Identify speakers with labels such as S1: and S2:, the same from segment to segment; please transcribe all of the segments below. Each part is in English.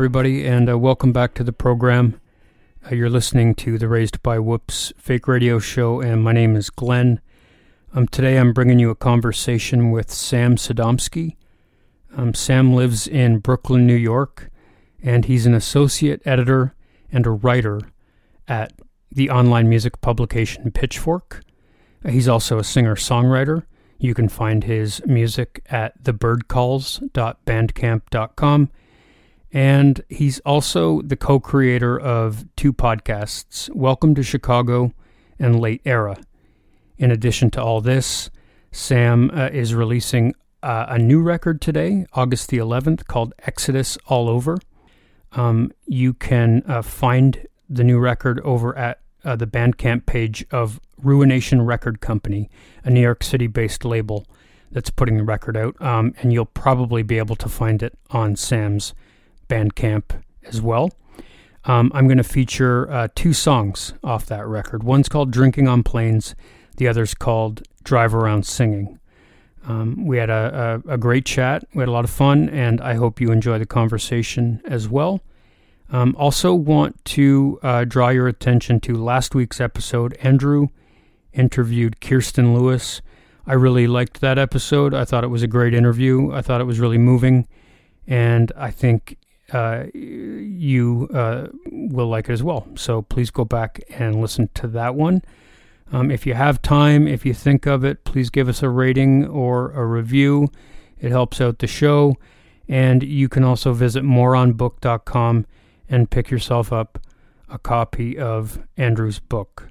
S1: Everybody, and uh, welcome back to the program. Uh, you're listening to the Raised by Whoops fake radio show, and my name is Glenn. Um, today I'm bringing you a conversation with Sam Sodomsky. Um, Sam lives in Brooklyn, New York, and he's an associate editor and a writer at the online music publication Pitchfork. Uh, he's also a singer songwriter. You can find his music at thebirdcalls.bandcamp.com and he's also the co creator of two podcasts, Welcome to Chicago and Late Era. In addition to all this, Sam uh, is releasing uh, a new record today, August the 11th, called Exodus All Over. Um, you can uh, find the new record over at uh, the Bandcamp page of Ruination Record Company, a New York City based label that's putting the record out. Um, and you'll probably be able to find it on Sam's Bandcamp as well. Um, I'm going to feature uh, two songs off that record. One's called Drinking on Planes, the other's called Drive Around Singing. Um, we had a, a, a, great chat. We had a lot of fun, and I hope you enjoy the conversation as well. Um, also, want to uh, draw your attention to last week's episode. Andrew interviewed Kirsten Lewis. I really liked that episode. I thought it was a great interview. I thought it was really moving, and I think uh, you uh, will like it as well. So please go back and listen to that one. Um, if you have time, if you think of it, please give us a rating or a review. It helps out the show. And you can also visit moreonbook.com and pick yourself up a copy of Andrew's book.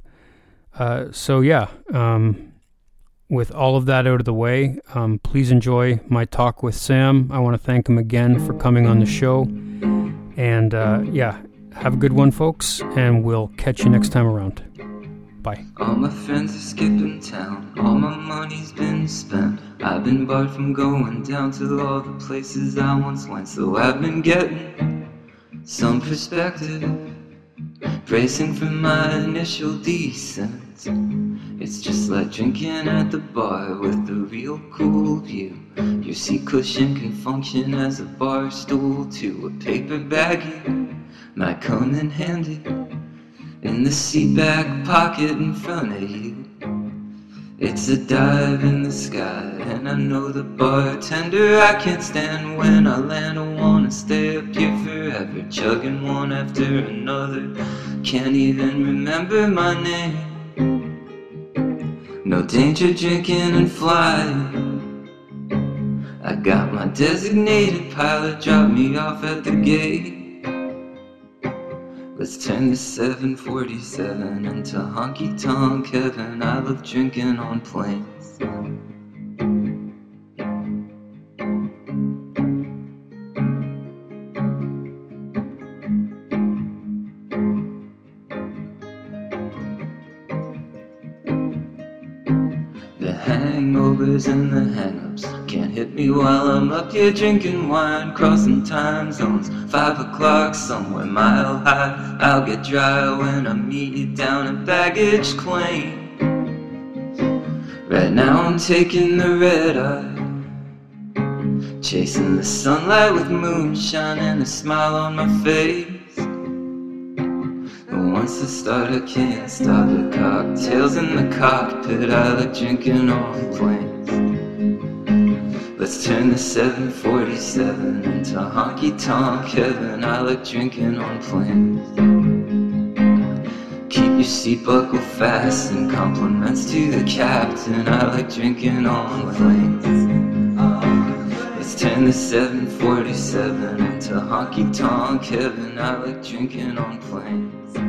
S1: Uh, so, yeah, um, with all of that out of the way, um, please enjoy my talk with Sam. I want to thank him again for coming on the show. And uh, yeah, have a good one, folks, and we'll catch you next time around. Bye.
S2: All my friends are skipping town. All my money's been spent. I've been barred from going down to all the places I once went. So I've been getting some perspective. Bracing for my initial descent. It's just like drinking at the bar with a real cool view. Your seat cushion can function as a bar stool to a paper baggie. My come in handy in the seat back pocket in front of you. It's a dive in the sky, and I know the bartender I can't stand when I land. I wanna stay up here forever, chugging one after another. Can't even remember my name. No danger drinking and flying. I got my designated pilot drop me off at the gate. Let's turn this 747 into honky tonk heaven. I love drinking on planes. And the hangups can't hit me while I'm up here drinking wine, crossing time zones. Five o'clock somewhere mile high. I'll get dry when I meet you down at baggage claim. Right now I'm taking the red eye. Chasing the sunlight with moonshine and a smile on my face. Once I start, I can't stop the Cocktails in the cockpit, I like drinking on planes. Let's turn the 747 into honky tonk heaven. I like drinking on planes. Keep your seat buckle fast and compliments to the captain. I like drinking on planes. Let's turn the 747 into honky tonk heaven. I like drinking on planes.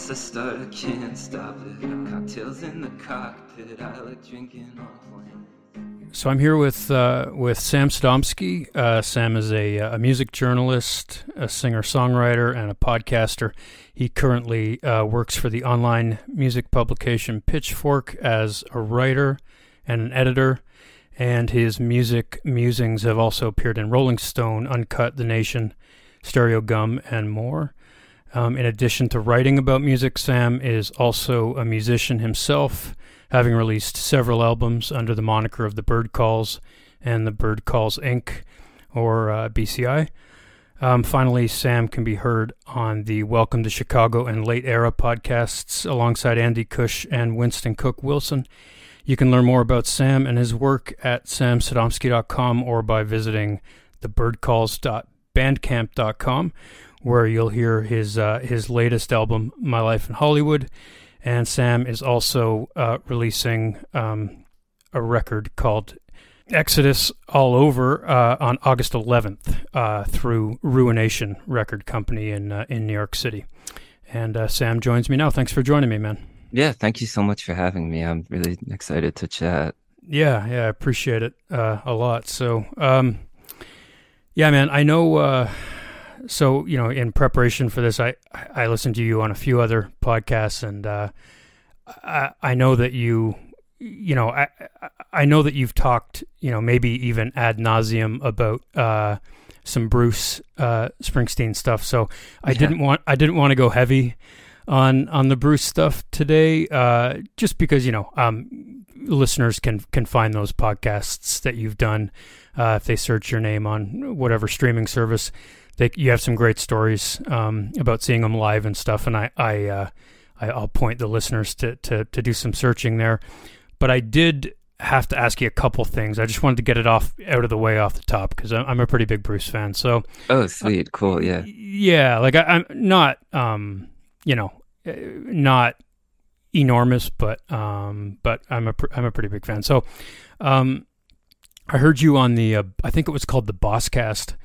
S2: Once I start, I can't stop it. Cocktails in the cockpit, I like drinking on planes.
S1: So I'm here with uh, with Sam Sodomsky. Uh, Sam is a, uh, a music journalist, a singer songwriter, and a podcaster. He currently uh, works for the online music publication Pitchfork as a writer and an editor. And his music musings have also appeared in Rolling Stone, Uncut, The Nation, Stereogum, and more. Um, in addition to writing about music, Sam is also a musician himself, having released several albums under the moniker of The Bird Calls and The Bird Calls Inc., or uh, BCI. Um, finally, Sam can be heard on the Welcome to Chicago and Late Era podcasts alongside Andy Cush and Winston Cook Wilson. You can learn more about Sam and his work at samsodomsky.com or by visiting thebirdcalls.bandcamp.com, where you'll hear his uh, his latest album, My Life in Hollywood. And Sam is also uh, releasing um, a record called Exodus All Over uh, on August 11th uh, through Ruination Record Company in uh, in New York City. And uh, Sam joins me now. Thanks for joining me, man.
S2: Yeah, thank you so much for having me. I'm really excited to chat.
S1: Yeah, yeah, I appreciate it uh, a lot. So, um, yeah, man, I know. So, you know, in preparation for this, I I listened to you on a few other podcasts, and uh, I I know that you you know, I I know that you've talked, you know, maybe even ad nauseum about uh, some Bruce uh, Springsteen stuff. So I yeah. didn't want I didn't want to go heavy on on the Bruce stuff today, uh, just because you know um, listeners can can find those podcasts that you've done uh, if they search your name on whatever streaming service. They, you have some great stories um, about seeing them live and stuff, and I I, uh, I will point the listeners to, to to do some searching there but I did have to ask you a couple things. I just wanted to get it off out of the way off the top because I'm a pretty big Bruce fan. So
S2: oh, sweet, uh, cool, yeah,
S1: yeah. Like I, am not, um, you know, uh, not enormous, but um, but I'm a I'm a pretty big fan. So, um, I heard you on the uh, I think it was called the Bosscast.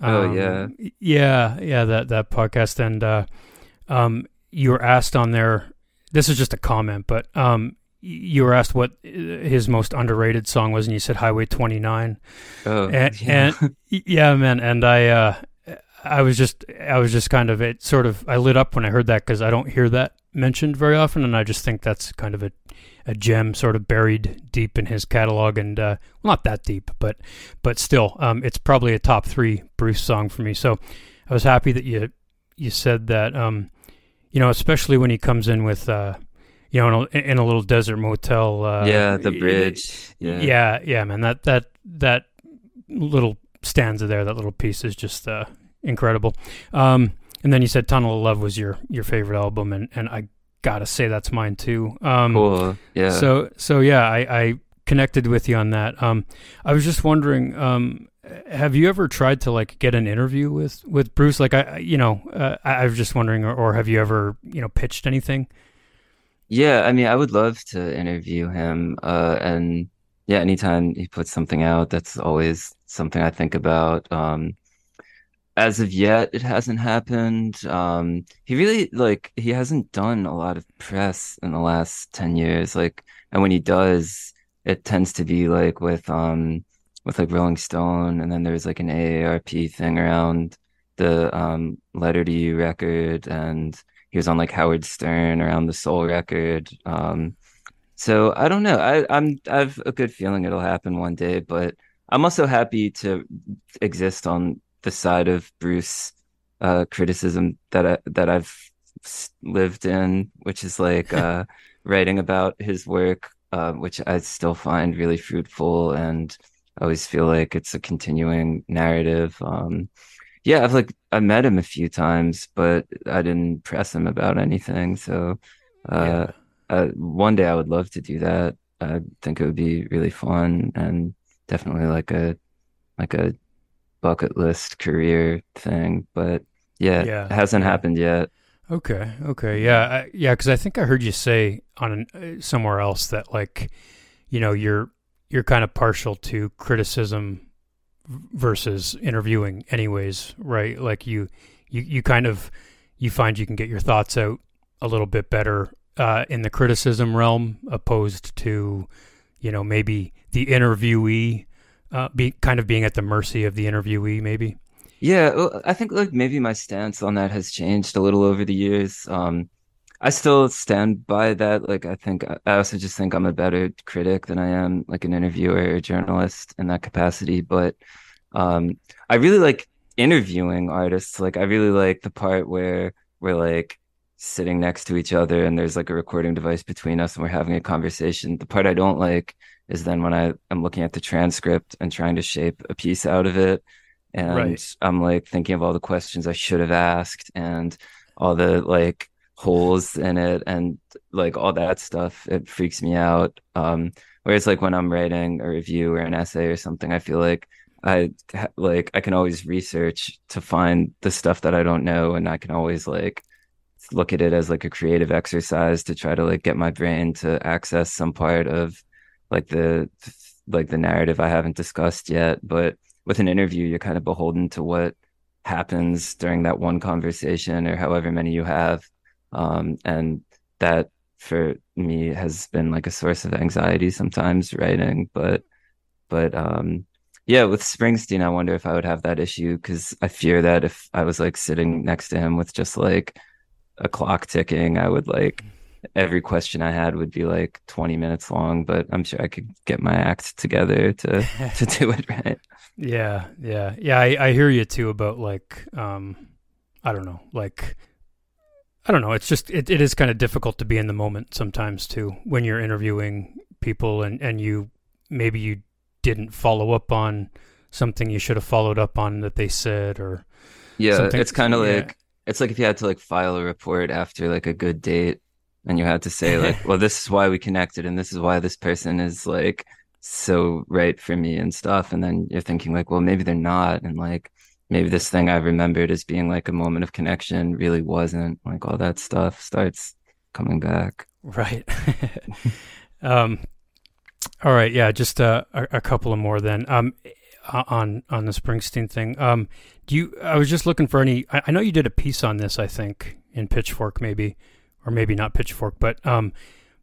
S2: Oh yeah,
S1: um, yeah, yeah. That that podcast, and uh, um, you were asked on there. This is just a comment, but um, you were asked what his most underrated song was, and you said Highway 29.
S2: Oh,
S1: and,
S2: yeah.
S1: and yeah, man. And I, uh, I was just, I was just kind of, it sort of, I lit up when I heard that because I don't hear that mentioned very often, and I just think that's kind of a, a gem sort of buried deep in his catalog, and uh, well, not that deep, but, but still, um, it's probably a top three Bruce song for me. So I was happy that you, you said that, um, you know, especially when he comes in with, uh, you know, in a, in a little desert motel. Uh,
S2: yeah, the bridge. Yeah.
S1: yeah, yeah, man. That that that little stanza there, that little piece is just uh, incredible. Um, and then you said "Tunnel of Love" was your your favorite album, and and I gotta say that's mine too. Um,
S2: cool. Yeah.
S1: So so yeah, I, I connected with you on that. Um, I was just wondering, um, have you ever tried to like get an interview with with Bruce? Like I, you know, uh, I, I was just wondering, or, or have you ever you know pitched anything?
S2: Yeah, I mean, I would love to interview him. Uh, and yeah, anytime he puts something out, that's always something I think about. Um, as of yet, it hasn't happened. Um, he really like he hasn't done a lot of press in the last 10 years. Like, and when he does, it tends to be like with um with like Rolling Stone, and then there's like an AARP thing around the um Letter to You record and he was on like Howard Stern around the Soul record. Um, so I don't know. I, I'm I have a good feeling it'll happen one day, but I'm also happy to exist on the side of Bruce uh, criticism that I, that I've lived in, which is like uh, writing about his work, uh, which I still find really fruitful, and I always feel like it's a continuing narrative. Um, yeah, I've like I met him a few times, but I didn't press him about anything. So uh, yeah. uh, one day I would love to do that. I think it would be really fun and definitely like a like a bucket list career thing. But yeah, yeah. it hasn't happened yet.
S1: Okay, okay, yeah, I, yeah. Because I think I heard you say on an, uh, somewhere else that like, you know, you're you're kind of partial to criticism versus interviewing anyways right like you you you kind of you find you can get your thoughts out a little bit better uh, in the criticism realm opposed to you know maybe the interviewee uh, be kind of being at the mercy of the interviewee maybe
S2: yeah well, i think like maybe my stance on that has changed a little over the years um i still stand by that like i think i also just think i'm a better critic than i am like an interviewer or journalist in that capacity but um, I really like interviewing artists. Like I really like the part where we're like sitting next to each other and there's like a recording device between us and we're having a conversation. The part I don't like is then when I am looking at the transcript and trying to shape a piece out of it and
S1: Right.
S2: I'm like thinking of all the questions I should have asked and all the like holes in it and like all that stuff. It freaks me out. Um, whereas like when I'm writing a review or an essay or something, I feel like I like I can always research to find the stuff that I don't know, and I can always like look at it as like a creative exercise to try to like get my brain to access some part of like the like the narrative I haven't discussed yet. But with an interview, you're kind of beholden to what happens during that one conversation or however many you have. Um, and that for me has been like a source of anxiety sometimes writing, but but um yeah, with Springsteen, I wonder if I would have that issue because I fear that if I was like sitting next to him with just like a clock ticking, I would like every question I had would be like 20 minutes long, but I'm sure I could get my act together to to do it right.
S1: Yeah, yeah, yeah. I, I hear you too about like, um, I don't know, like, I don't know. It's just it, it is kind of difficult to be in the moment sometimes too when you're interviewing people and and you maybe you didn't follow up on something you should have followed up on that they said or
S2: Yeah,
S1: something.
S2: it's kind of
S1: yeah.
S2: like it's like if you had to like file a report after like a good date and you had to say like, well, this is why we connected and this is why this person is like so right for me and stuff. And then you're thinking like, well, maybe they're not. And like maybe this thing I remembered as being like a moment of connection really wasn't. Like all that stuff starts coming back.
S1: Right. um, all right. Yeah. Just uh, a, a couple of more then. Um, on on the Springsteen thing. Um, do you? I was just looking for any. I, I know you did a piece on this. I think in Pitchfork, maybe, or maybe not Pitchfork, but um,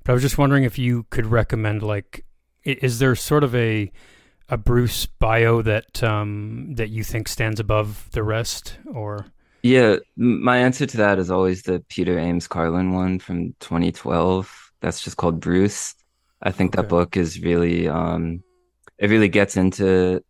S1: but I was just wondering if you could recommend like, is there sort of a a Bruce bio that um that you think stands above the rest, or
S2: Yeah, my answer to that is always the Peter Ames Carlin one from 2012. That's just called Bruce. I think that book is really um it really gets into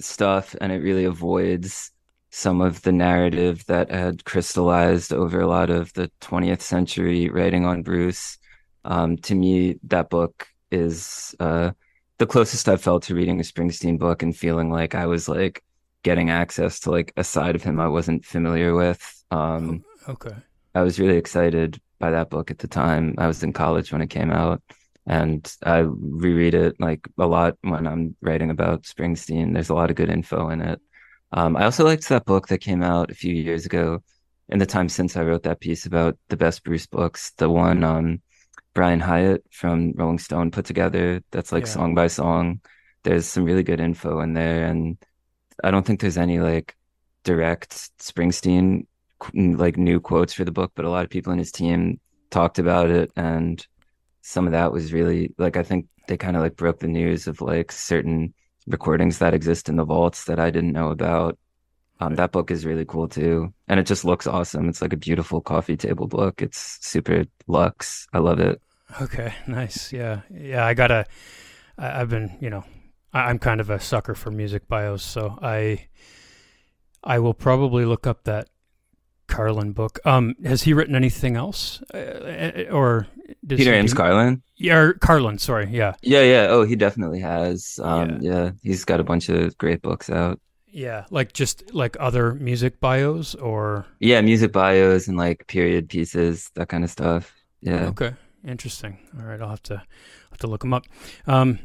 S2: stuff and it really avoids some of the narrative that had crystallized over a lot of the 20th century writing on Bruce. Um, to me, that book is uh, the closest I've felt to reading a Springsteen book and feeling like I was like getting access to like a side of him I wasn't familiar with. Um,
S1: okay,
S2: I was really excited by that book at the time. I was in college when it came out, and I reread it like a lot when I'm writing about Springsteen. There's a lot of good info in it. Um, I also liked that book that came out a few years ago, in the time since I wrote that piece about the best Bruce books. The one um, Brian Hiatt from Rolling Stone put together. That's like
S1: Yeah.
S2: song by song. There's some really good info in there, and I don't think there's any like direct Springsteen like new quotes for the book, but a lot of people in his team talked about it, and some of that was really like I think they kind of like broke the news of like certain recordings that exist in the vaults that I didn't know about. Um, that book is really cool too, and it just looks awesome. It's like a beautiful coffee table book. It's super luxe. I love it.
S1: okay, nice. Yeah, yeah. I gotta. I, I've been, you know, I, I'm kind of a sucker for music bios, so I I will probably look up that Carlin book. Um, has he written anything else, uh, or does
S2: Peter
S1: he
S2: Ames Carlin.
S1: Yeah, or Carlin. Sorry. Yeah,
S2: Yeah, yeah. Oh, he definitely has. Um, yeah, he's got a bunch of great books out.
S1: yeah. Like just like other music bios, or
S2: Yeah, music bios and like period pieces, that kind of stuff. Yeah.
S1: okay, interesting. All right, I'll have to have to look him up. Um,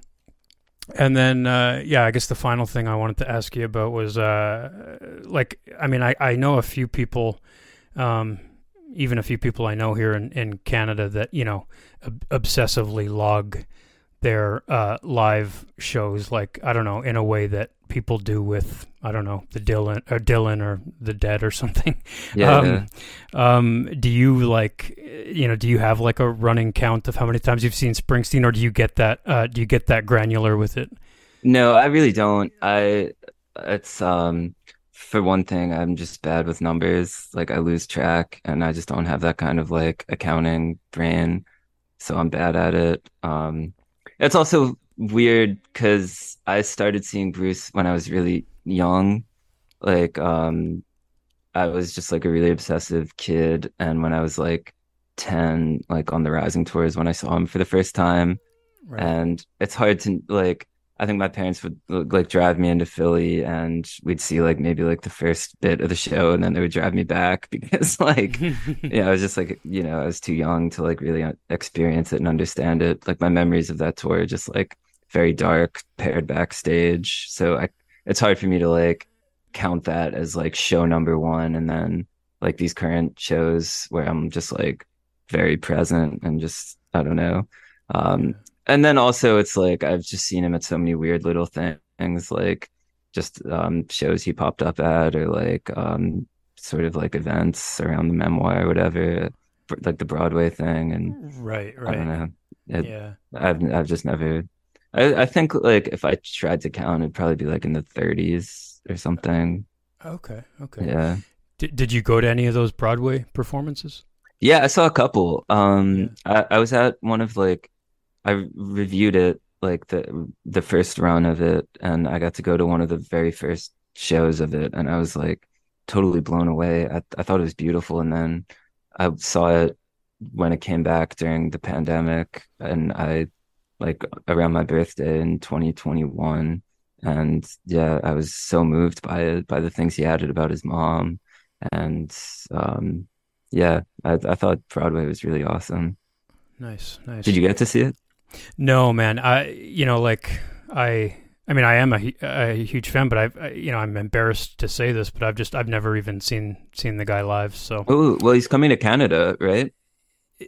S1: and then uh, yeah, I guess the final thing I wanted to ask you about was uh, like I mean I I know a few people. Um, even a few people I know here in, in Canada that you know ob- obsessively log their uh, live shows, like I don't know, in a way that people do with I don't know the Dylan or Dylan or the Dead or something.
S2: Yeah.
S1: um, um, do you like you know do you have like a running count of how many times you've seen Springsteen, or do you get that uh, do you get that granular with it?
S2: No, I really don't. I it's um for one thing, I'm just bad with numbers. Like I lose track and I just don't have that kind of like accounting brain. So I'm bad at it. Um it's also weird because I started seeing Bruce when I was really young. Like um I was just like a really obsessive kid and when I was like 10 like on the Rising tours when I saw him for the first time
S1: Right.
S2: and it's hard to like I think my parents would like drive me into Philly and we'd see like maybe like the first bit of the show and then they would drive me back because like yeah, I was just like, you know, I was too young to like really experience it and understand it. Like my memories of that tour are just like very dark, paired backstage. So I it's hard for me to like count that as like show number 1 and then like these current shows where I'm just like very present and just I don't know. Um and then also it's like I've just seen him at so many weird little things, like just um, shows he popped up at, or like um, sort of like events around the memoir or whatever, like the Broadway thing. And
S1: right, right. I
S2: don't know. It, yeah, I've I've just never. I, I think like if I tried to count, it'd probably be like in the 30s or something.
S1: Okay, okay.
S2: Yeah.
S1: Did Did you go to any of those Broadway performances?
S2: Yeah, I saw a couple. Um, yeah. I, I was at one of like I reviewed it like the the first run of it, and I got to go to one of the very first shows of it, and I was like totally blown away. I I thought it was beautiful, and then I saw it when it came back during the pandemic, and I like around my birthday in 2021 and yeah i was so moved by it by the things he added about his mom and um yeah i, I thought broadway was really awesome.
S1: Nice nice.
S2: Did you get to see it
S1: no, man. I you know like I I mean I am a, a huge fan, but I've I, you know I'm embarrassed to say this, but I've just I've never even seen seen the guy live. So
S2: oh well, he's coming to Canada, right?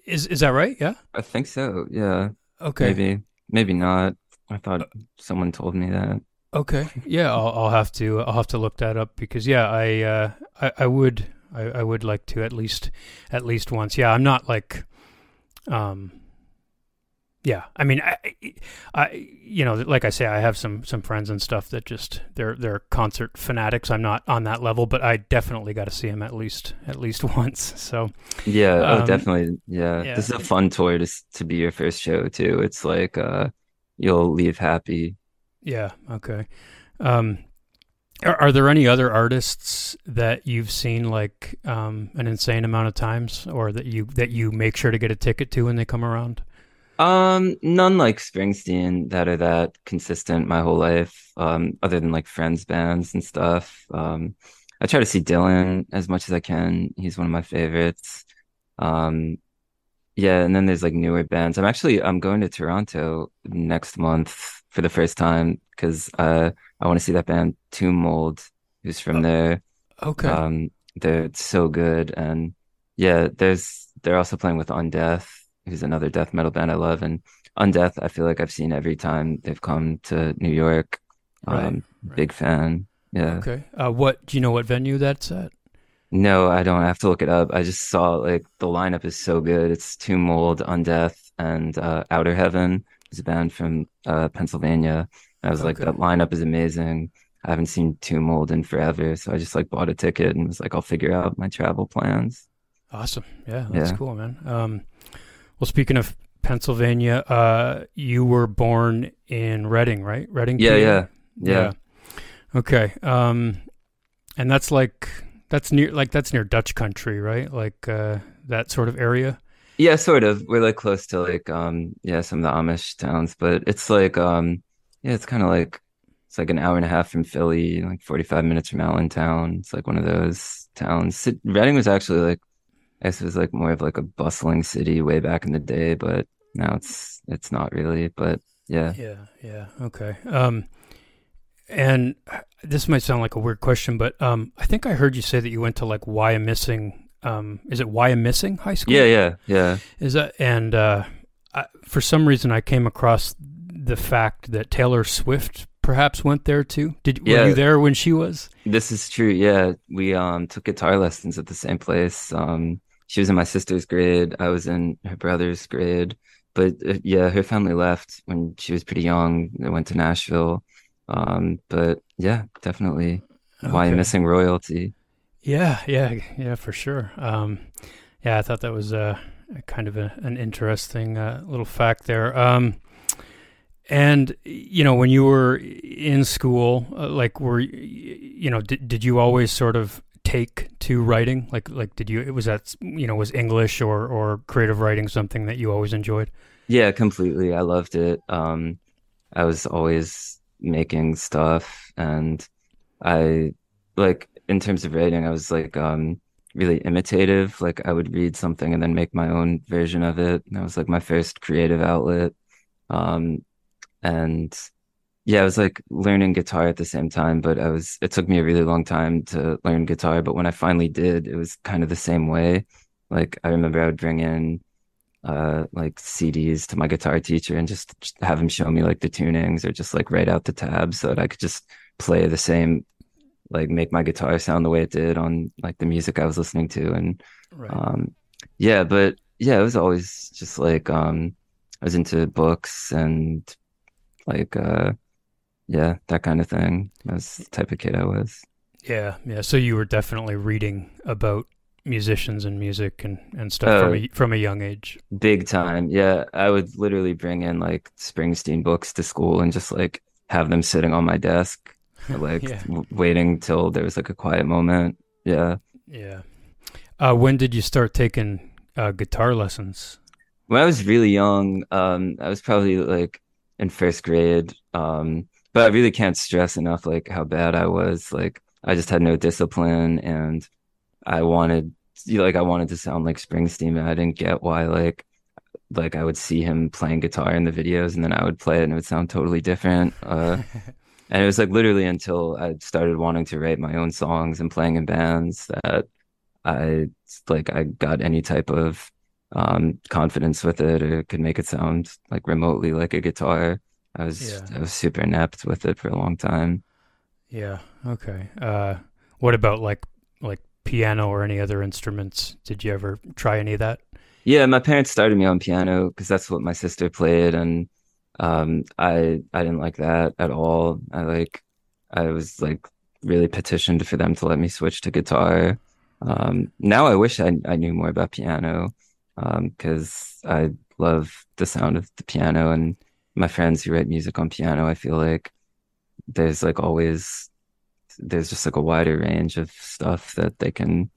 S1: Is is that right? Yeah,
S2: I think so. Yeah.
S1: Okay.
S2: Maybe maybe not. I thought someone told me that.
S1: Okay. Yeah, I'll, I'll have to I'll have to look that up because yeah, I uh, I, I would I, I would like to at least at least once. Yeah, I'm not like um yeah, I mean, I, I, you know, like I say, I have some some friends and stuff that just they're they're concert fanatics. I'm not on that level, but I definitely got to see him at least at least once. So
S2: yeah, oh, um, oh, definitely, yeah. yeah. This is a fun tour to to be your first show too. It's like uh, you'll leave happy.
S1: Yeah. Okay. Um, are, are there any other artists that you've seen like um, an insane amount of times, or that you that you make sure to get a ticket to when they come around?
S2: Um, none like Springsteen that are that consistent my whole life. Um, other than like friends bands and stuff. Um, I try to see Dylan as much as I can. He's one of my favorites. Um, yeah, and then there's like newer bands. I'm actually I'm going to Toronto next month for the first time because uh, I want to see that band Tomb Mold, who's from oh, there.
S1: Okay.
S2: Um, they're so good, and yeah, there's they're also playing with Undeath who's another death metal band I love, and Undeath. I feel like I've seen every time they've come to New York. Right, um, right. Big fan. Yeah.
S1: Okay. Uh, what do you know? What venue that's at?
S2: No, I don't. I have to look it up. I just saw like the lineup is so good. It's Tomb Mold, Undeath, and uh, Outer Heaven. It's a band from uh, Pennsylvania. I was okay. like, that lineup is amazing. I haven't seen Tomb Mold in forever, so I just like bought a ticket and was like, I'll figure out my travel plans.
S1: Awesome. Yeah, that's yeah. cool, man. Um, well, speaking of Pennsylvania, uh, you were born in Reading, right? Reading.
S2: Yeah, yeah, yeah, yeah.
S1: Okay. Um, and that's like that's near like that's near Dutch country, right? Like uh, that sort of area.
S2: Yeah, sort of. We're like close to like um yeah some of the Amish towns, but it's like um yeah it's kind of like it's like an hour and a half from Philly, like forty five minutes from Allentown. It's like one of those towns. Reading was actually like guess it was like more of like a bustling city way back in the day, but now it's it's not really. But yeah,
S1: yeah, yeah. Okay. Um, and this might sound like a weird question, but um, I think I heard you say that you went to like Wyomissing. Um, is it Wyomissing High School?
S2: Yeah, yeah, yeah.
S1: Is that and uh, I, for some reason I came across the fact that Taylor Swift perhaps went there too. Did yeah. were you there when she was?
S2: This is true. Yeah, we um took guitar lessons at the same place. Um, she was in my sister's grade. I was in her brother's grade. But uh, yeah, her family left when she was pretty young. They went to Nashville. Um, but yeah, definitely. Okay. Wyomissing royalty?
S1: Yeah, yeah, yeah, for sure. Um, yeah, I thought that was a, a kind of a, an interesting uh, little fact there. Um, and you know, when you were in school, uh, like, were you know, did did you always sort of take to writing? Like like did you it was that you know was English or or creative writing something that you always enjoyed?
S2: Yeah, completely. I loved it. Um I was always making stuff and I like in terms of writing, I was like um really imitative. Like I would read something and then make my own version of it. And that was like my first creative outlet. Um and yeah, I was like learning guitar at the same time, but I was it took me a really long time to learn guitar, but when I finally did, it was kind of the same way. Like I remember I would bring in uh like CDs to my guitar teacher and just, just have him show me like the tunings or just like write out the tabs so that I could just play the same like make my guitar sound the way it did on like the music I was listening to and right. um yeah but yeah it was always just like um I was into books and like uh yeah that kind of thing that's the type of kid I was
S1: yeah yeah so you were definitely reading about musicians and music and and stuff uh, from a from a young age
S2: big time yeah I would literally bring in like Springsteen books to school and just like have them sitting on my desk like yeah. w- waiting till there was like a quiet moment. Yeah.
S1: Yeah. Uh, when did you start taking uh, guitar lessons?
S2: When I was really young, um, I was probably like in first grade. Um, but I really can't stress enough like how bad I was. Like I just had no discipline, and I wanted, you know, like I wanted to sound like Springsteen, and I didn't get why. Like, like I would see him playing guitar in the videos, and then I would play it, and it would sound totally different. Uh, and it was like literally until I started wanting to write my own songs and playing in bands that I like I got any type of um, confidence with it or could make it sound like remotely like a guitar. I was yeah. I was super inept with it for a long time.
S1: Yeah. Okay. Uh, what about like like piano or any other instruments? Did you ever try any of that?
S2: Yeah, my parents started me on piano because that's what my sister played, and um, I I didn't like that at all. I like I was like really petitioned for them to let me switch to guitar. Um, now I wish I I knew more about piano because um, I love the sound of the piano and my friends who write music on piano. I feel like there's like always there's just like a wider range of stuff that they can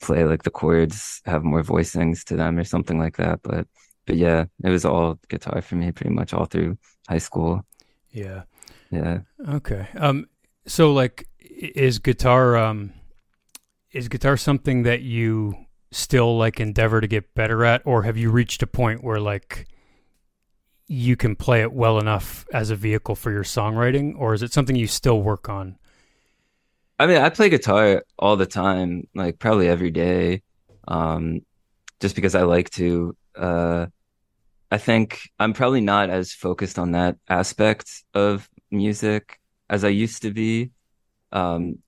S2: play. Like the chords have more voicings to them or something like that. But but yeah, it was all guitar for me pretty much all through high school.
S1: Yeah.
S2: Yeah.
S1: Okay. Um so like is guitar um is guitar something that you still like endeavor to get better at or have you reached a point where like you can play it well enough as a vehicle for your songwriting or is it something you still work on?
S2: I mean, I play guitar all the time, like probably every day. Um just because I like to uh I think I'm probably not as focused on that aspect of music as I used to be. Um,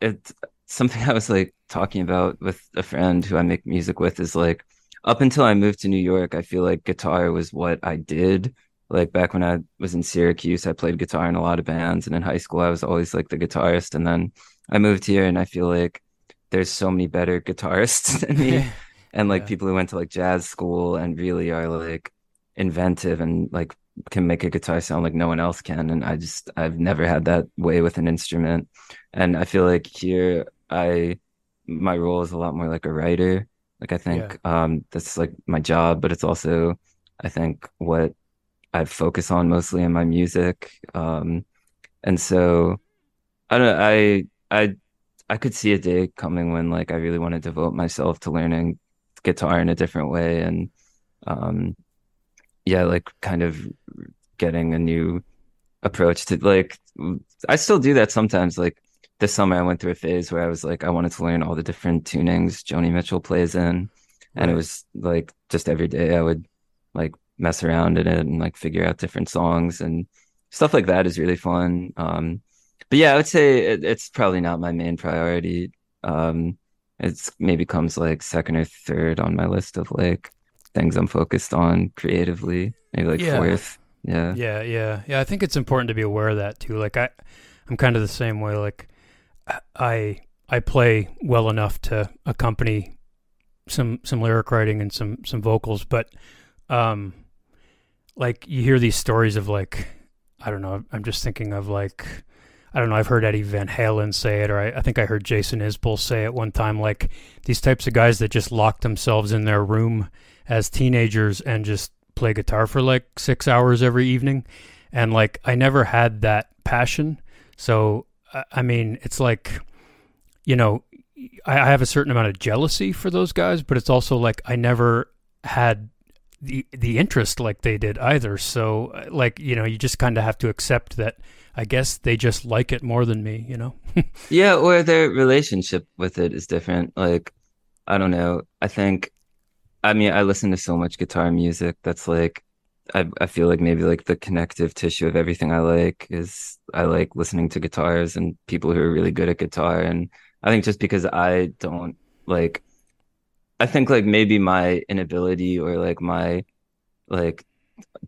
S2: it's something I was like talking about with a friend who I make music with is like up until I moved to New York, I feel like guitar was what I did. Like back when I was in Syracuse, I played guitar in a lot of bands, and in high school, I was always like the guitarist. And then I moved here, and I feel like there's so many better guitarists than me, and like yeah. people who went to like jazz school and really are like inventive and like can make a guitar sound like no one else can and i just i've never had that way with an instrument and i feel like here i my role is a lot more like a writer like i think yeah. um that's like my job but it's also i think what i focus on mostly in my music um and so i don't know i i i could see a day coming when like i really want to devote myself to learning guitar in a different way and um yeah, like kind of getting a new approach to like I still do that sometimes. Like this summer I went through a phase where I was like I wanted to learn all the different tunings Joni Mitchell plays in. And it was like just every day I would like mess around in it and like figure out different songs and stuff like that is really fun. Um but yeah, I would say it, it's probably not my main priority. Um it's maybe comes like second or third on my list of like things I'm focused on creatively. Maybe like yeah. fourth. Yeah.
S1: Yeah, yeah. Yeah, I think it's important to be aware of that too. Like I I'm kind of the same way like I I play well enough to accompany some some lyric writing and some some vocals, but um like you hear these stories of like I don't know, I'm just thinking of like I don't know, I've heard Eddie Van Halen say it, or I, I, think I heard Jason Isbell say it one time, like these types of guys that just lock themselves in their room as teenagers and just play guitar for like six hours every evening. And like, I never had that passion. So I mean, it's like, you know, I, have a certain amount of jealousy for those guys, but it's also like I never had the the interest like they did either. So uh, like you know, you just kind of have to accept that. I guess they just like it more than me, you know.
S2: yeah, or their relationship with it is different. Like I don't know. I think I mean, I listen to so much guitar music that's like I I feel like maybe like the connective tissue of everything I like is I like listening to guitars and people who are really good at guitar. And I think just because I don't like I think like maybe my inability or like my like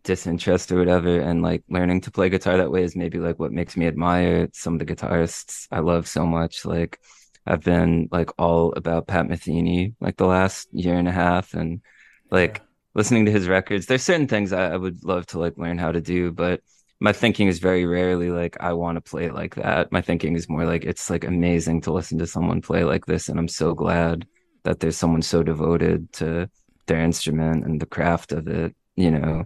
S2: disinterest or whatever and like learning to play guitar that way is maybe like what makes me admire some of the guitarists I love so much. Like I've been like all about Pat Metheny like the last year and a half. And like yeah. Listening to his records there's certain things I, I would love to like learn how to do but my thinking is very rarely like I want to play like that. My thinking is more like it's like amazing to listen to someone play like this, and I'm so glad that there's someone so devoted to their instrument and the craft of it. You know,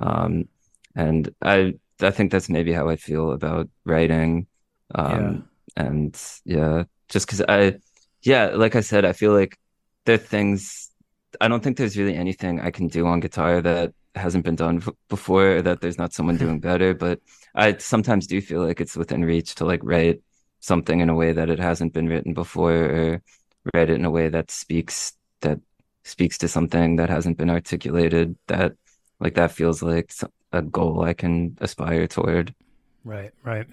S2: um, and I I think that's maybe how I feel about writing. Um, yeah. and yeah, just because I yeah, like I said, I feel like there are things I don't think there's really anything I can do on guitar that hasn't been done before that there's not someone doing better but i sometimes do feel like it's within reach to like write something in a way that it hasn't been written before or write it in a way that speaks that speaks to something that hasn't been articulated that like that feels like a goal i can aspire toward.
S1: Right right.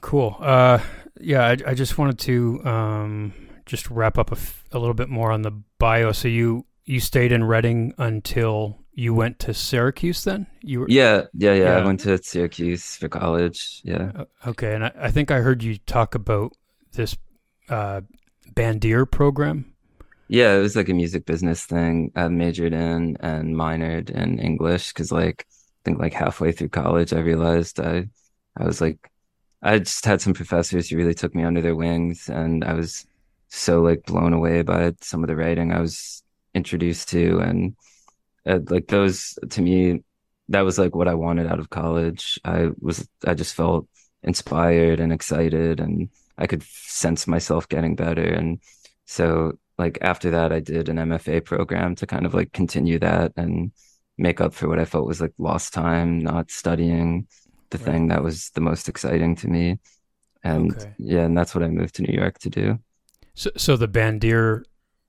S1: Cool. Uh yeah i, I just wanted to um just wrap up a, f- a little bit more on the bio so you you stayed in reading until you went to Syracuse then? You were
S2: Yeah, yeah, yeah. yeah. I went to Syracuse for college. Yeah.
S1: Okay, and I, I, think I heard you talk about this uh, Bandier program.
S2: Yeah, it was like a music business thing. I majored in and minored in English because, like, I think like halfway through college, I realized I, I was like, I just had some professors who really took me under their wings, and I was so like blown away by some of the writing I was introduced to, and uh, like those to me that was like what i wanted out of college i was i just felt inspired and excited and i could sense myself getting better and so like after that i did an mfa program to kind of like continue that and make up for what i felt was like lost time not studying the right. thing that was the most exciting to me and okay. yeah and that's what i moved to new york to do
S1: so so the bandier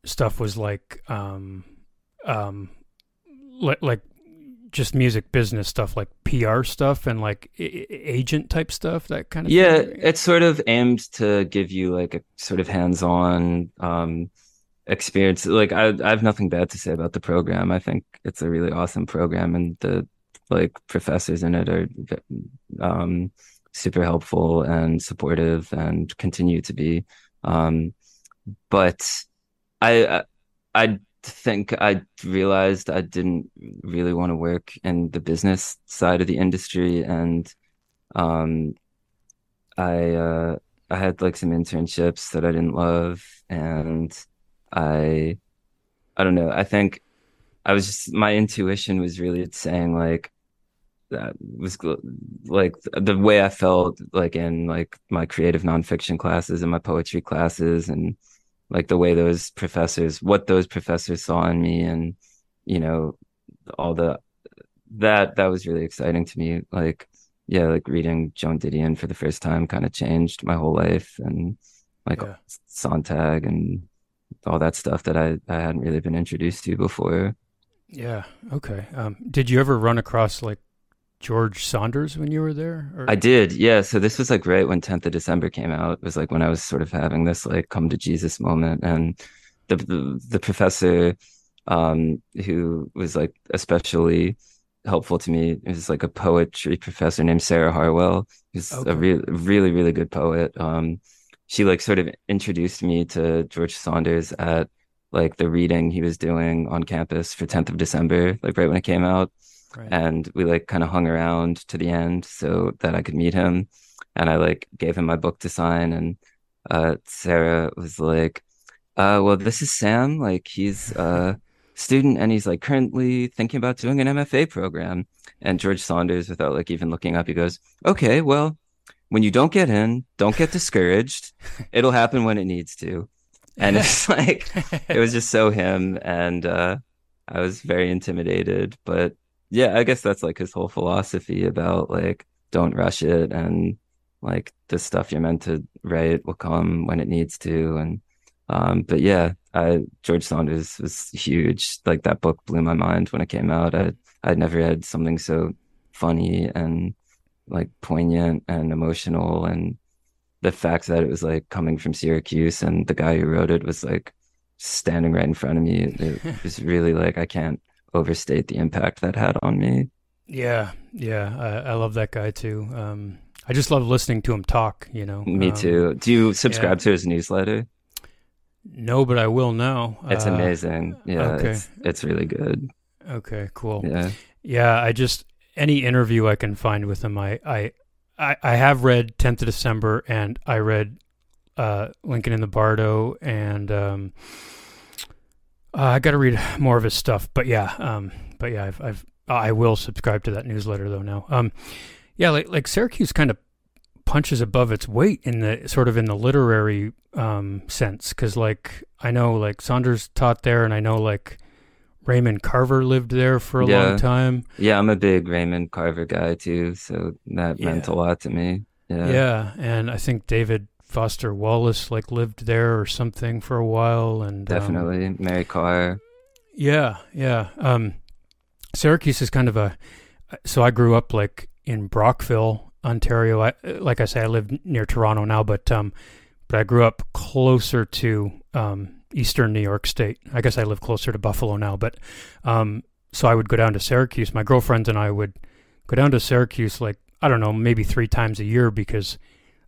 S1: stuff was like um um like like just music business stuff like PR stuff and like agent type stuff that kind of
S2: yeah thing? it's sort of aimed to give you like a sort of hands-on um experience. Like I, I have nothing bad to say about the program. I think it's a really awesome program and the like professors in it are um super helpful and supportive and continue to be. Um but I I think I realized I didn't really want to work in the business side of the industry, and um, I uh, I had like some internships that I didn't love, and I I don't know. I think I was just my intuition was really saying like that was like the way I felt like in like my creative nonfiction classes and my poetry classes and like the way those professors, what those professors saw in me, and you know, all the that that was really exciting to me. Like, yeah, like reading Joan Didion for the first time kind of changed my whole life, and like yeah. Sontag and all that stuff that I I hadn't really been introduced to before.
S1: Yeah. Okay. Um, did you ever run across like George Saunders when you were there?
S2: Or? I did, yeah. So this was like right when 10th of December came out. It was like when I was sort of having this like come to Jesus moment. And the the, the professor um, who was like especially helpful to me is like a poetry professor named Sarah Harwell, who's okay. a really really really good poet. Um, she like sort of introduced me to George Saunders at like the reading he was doing on campus for 10th of December, like right when it came out. Right. And we like kind of hung around to the end so that I could meet him. And I like gave him my book to sign. And uh, Sarah was like, uh, well, this is Sam. Like he's a student and he's like currently thinking about doing an MFA program. And George Saunders, without like even looking up, he goes, okay, well, when you don't get in, don't get discouraged. It'll happen when it needs to. And it's like it was just so him and uh I was very intimidated, but yeah, I guess that's like his whole philosophy about like don't rush it and like the stuff you're meant to write will come when it needs to and um but yeah I George Saunders was huge. Like that book blew my mind when it came out. I I'd never had something so funny and like poignant and emotional and the fact that it was like coming from Syracuse and the guy who wrote it was like standing right in front of me. It was really like I can't overstate the impact that had on me
S1: yeah yeah I, I love that guy too um I just love listening to him talk, you know.
S2: Me um, too. Do you subscribe yeah. to his newsletter?
S1: No, but I will now.
S2: It's uh, amazing. Yeah, okay. it's, it's really good.
S1: Okay, cool.
S2: Yeah.
S1: Yeah, I just any interview I can find with him, I I I, I have read 10th of December and I read uh, Lincoln in the Bardo and um, uh, I got to read more of his stuff. But yeah, um, but yeah, I've, I've I will subscribe to that newsletter though now. Um, yeah, like like Syracuse kind of punches above its weight in the sort of in the literary um, sense because like I know like Saunders taught there, and I know like Raymond Carver lived there for a yeah. long time.
S2: Yeah, I'm a big Raymond Carver guy too, so that yeah. meant a lot to me. Yeah,
S1: yeah, and I think David Foster Wallace like lived there or something for a while, and
S2: um, definitely um, Mary Karr.
S1: Yeah, yeah. Um, Syracuse is kind of a. So I grew up like in Brockville, Ontario. I, like I say, I live near Toronto now, but um, but I grew up closer to um, eastern New York State. I guess I live closer to Buffalo now, but um, so I would go down to Syracuse. My girlfriends and I would go down to Syracuse like I don't know, maybe three times a year because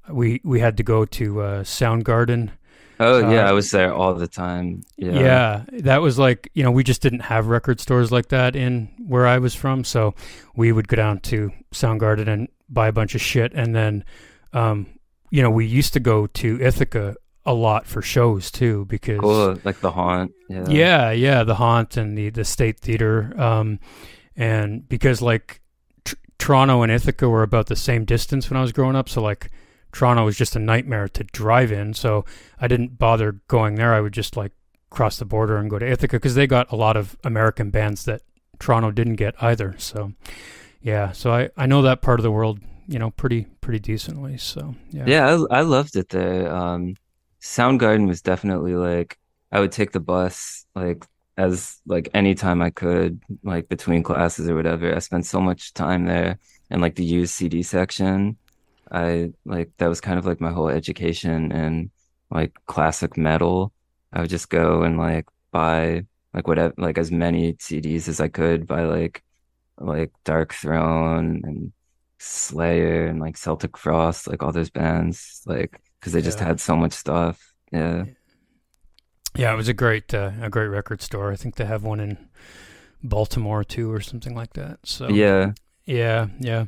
S1: we we had to go to uh, Sound Garden.
S2: Oh yeah, uh, I was there all the time. Yeah.
S1: yeah, that was like you know we just didn't have record stores like that in where I was from, so we would go down to Sound Garden and buy a bunch of shit, and then um, you know we used to go to Ithaca a lot for shows too because
S2: cool, like the haunt.
S1: Yeah, yeah, yeah the haunt and the the State Theater, um, and because like Toronto and Ithaca were about the same distance when I was growing up, so like Toronto was just a nightmare to drive in, so I didn't bother going there. I would just like cross the border and go to Ithaca because they got a lot of American bands that Toronto didn't get either. So yeah, so I I know that part of the world, you know, pretty pretty decently. So yeah,
S2: yeah, I, I loved it there. Um, Sound Garden was definitely like I would take the bus like as like anytime I could, like between classes or whatever. I spent so much time there and like the used CD section I like that was kind of like my whole education and like classic metal. I would just go and like buy like whatever like as many CDs as I could by like like Darkthrone and Slayer and like Celtic Frost, like all those bands, like because they just had so much stuff. Yeah.
S1: Yeah, it was a great uh, a great record store. I think they have one in Baltimore too, or something like that. So
S2: yeah,
S1: yeah, yeah.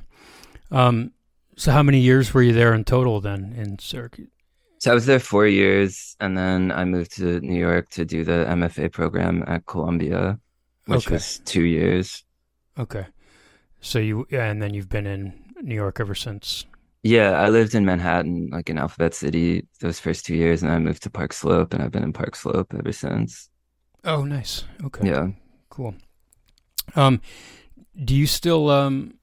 S1: Um, so how many years were you there in total then in Syracuse?
S2: So I was there four years, and then I moved to New York to do the MFA program at Columbia, which okay. was two years.
S1: Okay. So you and then you've been in New York ever since.
S2: Yeah, I lived in Manhattan, like in Alphabet City, those first two years, and I moved to Park Slope, and I've been in Park Slope ever since.
S1: Oh, nice. Okay.
S2: Yeah.
S1: Cool. Um, do you still um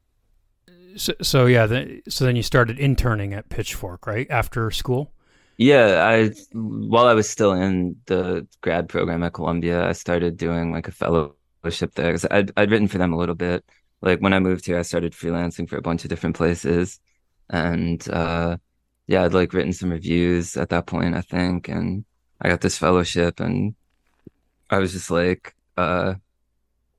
S1: so, so yeah, the, so then you started interning at Pitchfork, right? After school?
S2: Yeah, I while I was still in the grad program at Columbia, I started doing like a fellowship there because I'd I'd written for them a little bit. Like when I moved here, I started freelancing for a bunch of different places, and uh, yeah, I'd like written some reviews at that point, I think, and I got this fellowship, and I was just like, uh,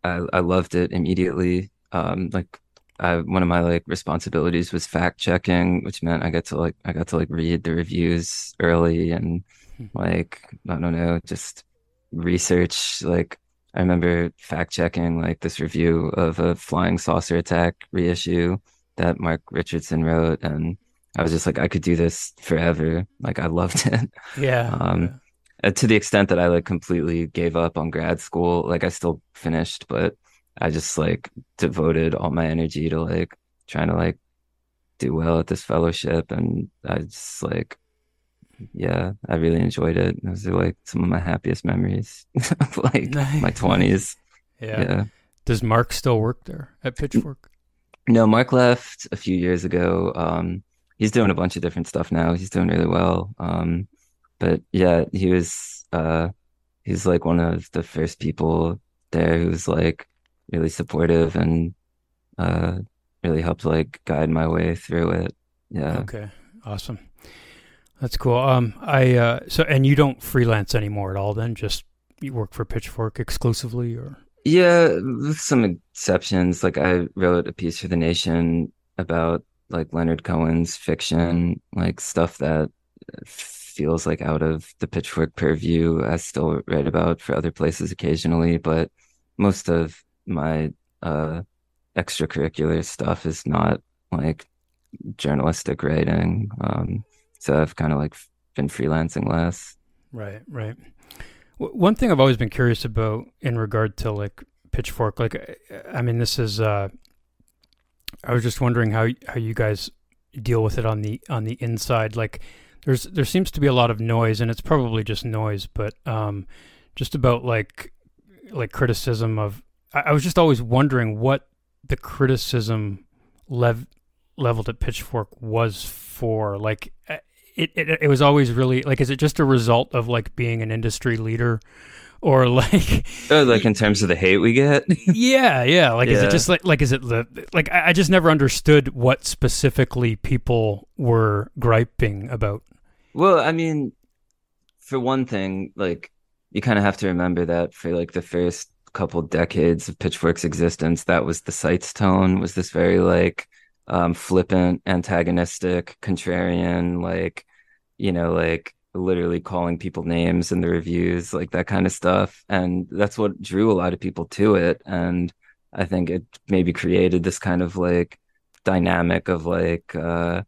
S2: I I loved it immediately. Um, like I, one of my like responsibilities was fact checking, which meant I got to like I got to like read the reviews early and hmm. like I don't know, just research. Like I remember fact checking like this review of a flying saucer attack reissue that Mark Richardson wrote, and I was just like I could do this forever. Like I loved it.
S1: Yeah.
S2: um, to the extent that I like completely gave up on grad school. Like I still finished, but I just like devoted all my energy to like trying to like do well at this fellowship, and I just like, yeah, I really enjoyed it. Those are like some of my happiest memories, of like my twenties.
S1: Yeah. yeah. Does Mark still work there at Pitchfork?
S2: No, Mark left a few years ago. Um, he's doing a bunch of different stuff now. He's doing really well. Um, but yeah, he was uh, he's like one of the first people there who's like really supportive and uh, really helped like guide my way through it. Yeah.
S1: Okay. Awesome. That's cool. Um, I uh, so and you don't freelance anymore at all. Then just you work for Pitchfork exclusively, or
S2: yeah, with some exceptions. Like I wrote a piece for the Nation about like Leonard Cohen's fiction, like stuff that feels like out of the Pitchfork purview. I still write about for other places occasionally, but most of my uh, extracurricular stuff is not like journalistic writing. Um, so I've kind of like been freelancing less.
S1: Right, right. one thing I've always been curious about in regard to like Pitchfork, like I mean, this is. Uh, I was just wondering how how you guys deal with it on the on the inside. Like, there's there seems to be a lot of noise, and it's probably just noise, but um, just about like like criticism of. I, I was just always wondering what the criticism lev- leveled at Pitchfork was for. Like, uh, it, it it was always really like, is it just a result of like being an industry leader? or like
S2: oh, like in terms of the hate we get
S1: yeah yeah like yeah. is it just like like is it the like I, I just never understood what specifically people were griping about
S2: well i mean for one thing like you kind of have to remember that for like the first couple decades of pitchfork's existence that was the site's tone was this very like um flippant antagonistic contrarian like you know like literally calling people names in the reviews, like that kind of stuff. And that's what drew a lot of people to it. And I think it maybe created this kind of like dynamic of like uh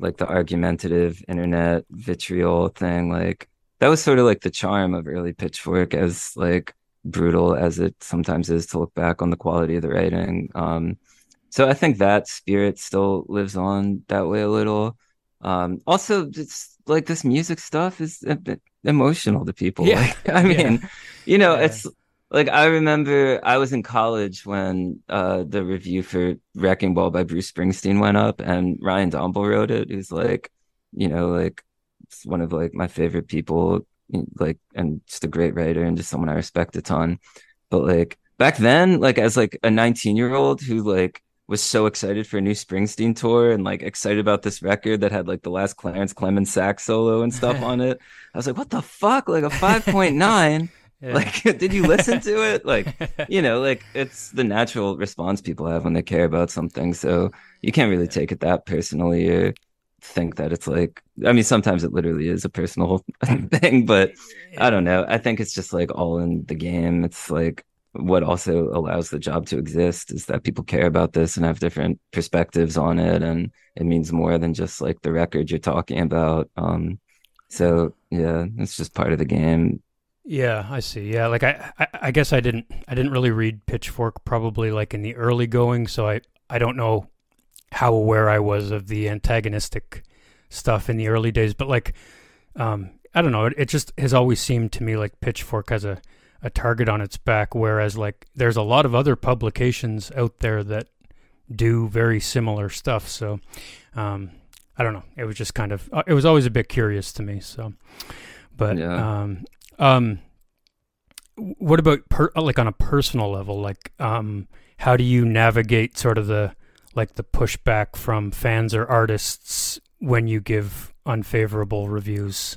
S2: like the argumentative internet vitriol thing. Like that was sort of like the charm of early pitchfork as like brutal as it sometimes is to look back on the quality of the writing. Um so I think that spirit still lives on that way a little. Um also it's like this music stuff is emotional to people. Yeah. Like, I mean, yeah. you know, yeah. it's like I remember I was in college when uh, the review for Wrecking Ball by Bruce Springsteen went up, and Ryan Dombal wrote it. Who's like, you know, like one of like my favorite people, like, and just a great writer and just someone I respect a ton. But like back then, like as like a 19 year old who like was so excited for a new Springsteen tour and like excited about this record that had like the last Clarence Clemons sax solo and stuff on it. I was like, what the fuck? Like a 5.9? yeah. Like, did you listen to it? Like, you know, like it's the natural response people have when they care about something. So you can't really take it that personally or think that it's like, I mean, sometimes it literally is a personal thing, but I don't know. I think it's just like all in the game. It's like, what also allows the job to exist is that people care about this and have different perspectives on it and it means more than just like the record you're talking about um so yeah it's just part of the game
S1: yeah i see yeah like I, I i guess i didn't i didn't really read pitchfork probably like in the early going so i i don't know how aware i was of the antagonistic stuff in the early days. But like um i don't know. It, it just has always seemed to me like pitchfork has a a target on its back whereas like there's a lot of other publications out there that do very similar stuff. So um, i don't know. It was just kind of uh, it was always a bit curious to me so. But yeah. um, um, what about per, like on a personal level? Like um, how do you navigate sort of the like the pushback from fans or artists when you give unfavorable reviews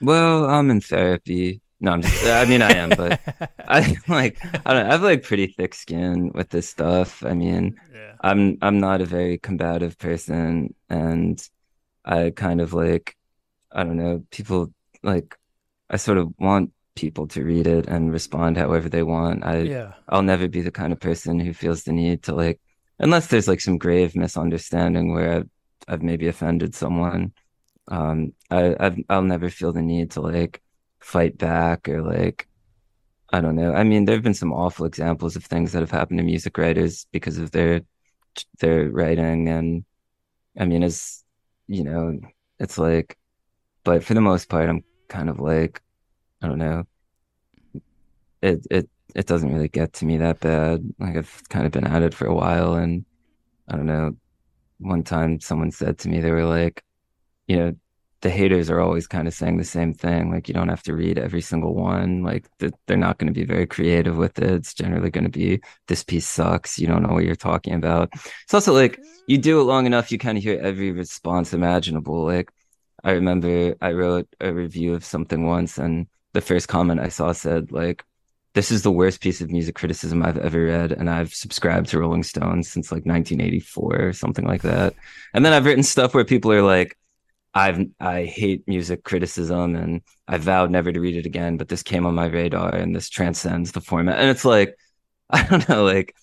S2: well i'm in therapy no, I'm just, I mean, I am, but I like, I don't know, I have like pretty thick skin with this stuff. I mean, yeah. I'm, I'm not a very combative person and I kind of like, I don't know, people like, I sort of want people to read it and respond however they want. I, yeah. I'll never be the kind of person who feels the need to like, unless there's like some grave misunderstanding where I've, I've maybe offended someone. Um, I, I've, I'll never feel the need to like, fight back or like I don't know. I mean, there have been some awful examples of things that have happened to music writers because of their their writing, and I mean, as you know, it's like, but for the most part, I'm kind of like, I don't know, it it it doesn't really get to me that bad. Like I've kind of been at it for a while, and I don't know. One time, someone said to me, they were like, you know, the haters are always kind of saying the same thing. Like you don't have to read every single one. Like they're not going to be very creative with it. It's generally going to be this piece sucks. You don't know what you're talking about. It's also like you do it long enough, you kind of hear every response imaginable. Like I remember I wrote a review of something once, and the first comment I saw said like, "This is the worst piece of music criticism I've ever read," and I've subscribed to Rolling Stones since like 1984 or something like that. And then I've written stuff where people are like I've I hate music criticism and I vowed never to read it again, but this came on my radar and this transcends the format. And it's like, I don't know, like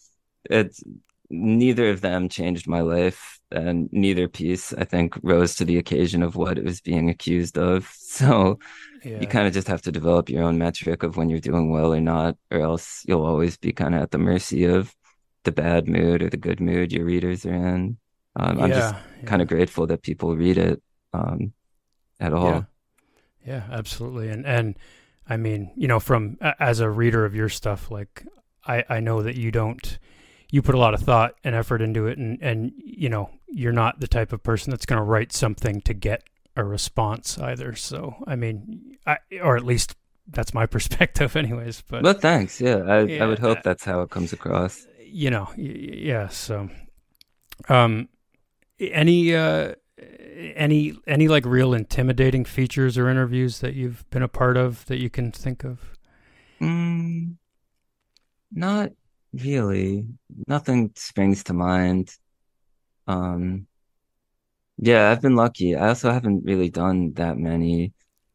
S2: it's neither of them changed my life and neither piece I think rose to the occasion of what it was being accused of. So yeah. you kind of just have to develop your own metric of when you're doing well or not, or else you'll always be kind of at the mercy of the bad mood or the good mood your readers are in. Um, I'm just yeah. kind of grateful that people read it um, at all.
S1: Yeah. yeah, absolutely. And and I mean, you know, from as a reader of your stuff, like I I know that you don't you put a lot of thought and effort into it, and and you know you're not the type of person that's going to write something to get a response either. So I mean, I or at least that's my perspective, anyways. But
S2: well, thanks. Yeah, I yeah, I would hope that's how it comes across.
S1: You know, yeah. So, um, any uh any any like real intimidating features or interviews that you've been a part of that you can think of?
S2: Mm, not really. Nothing springs to mind. Um, yeah, I've been lucky. I also haven't really done that many,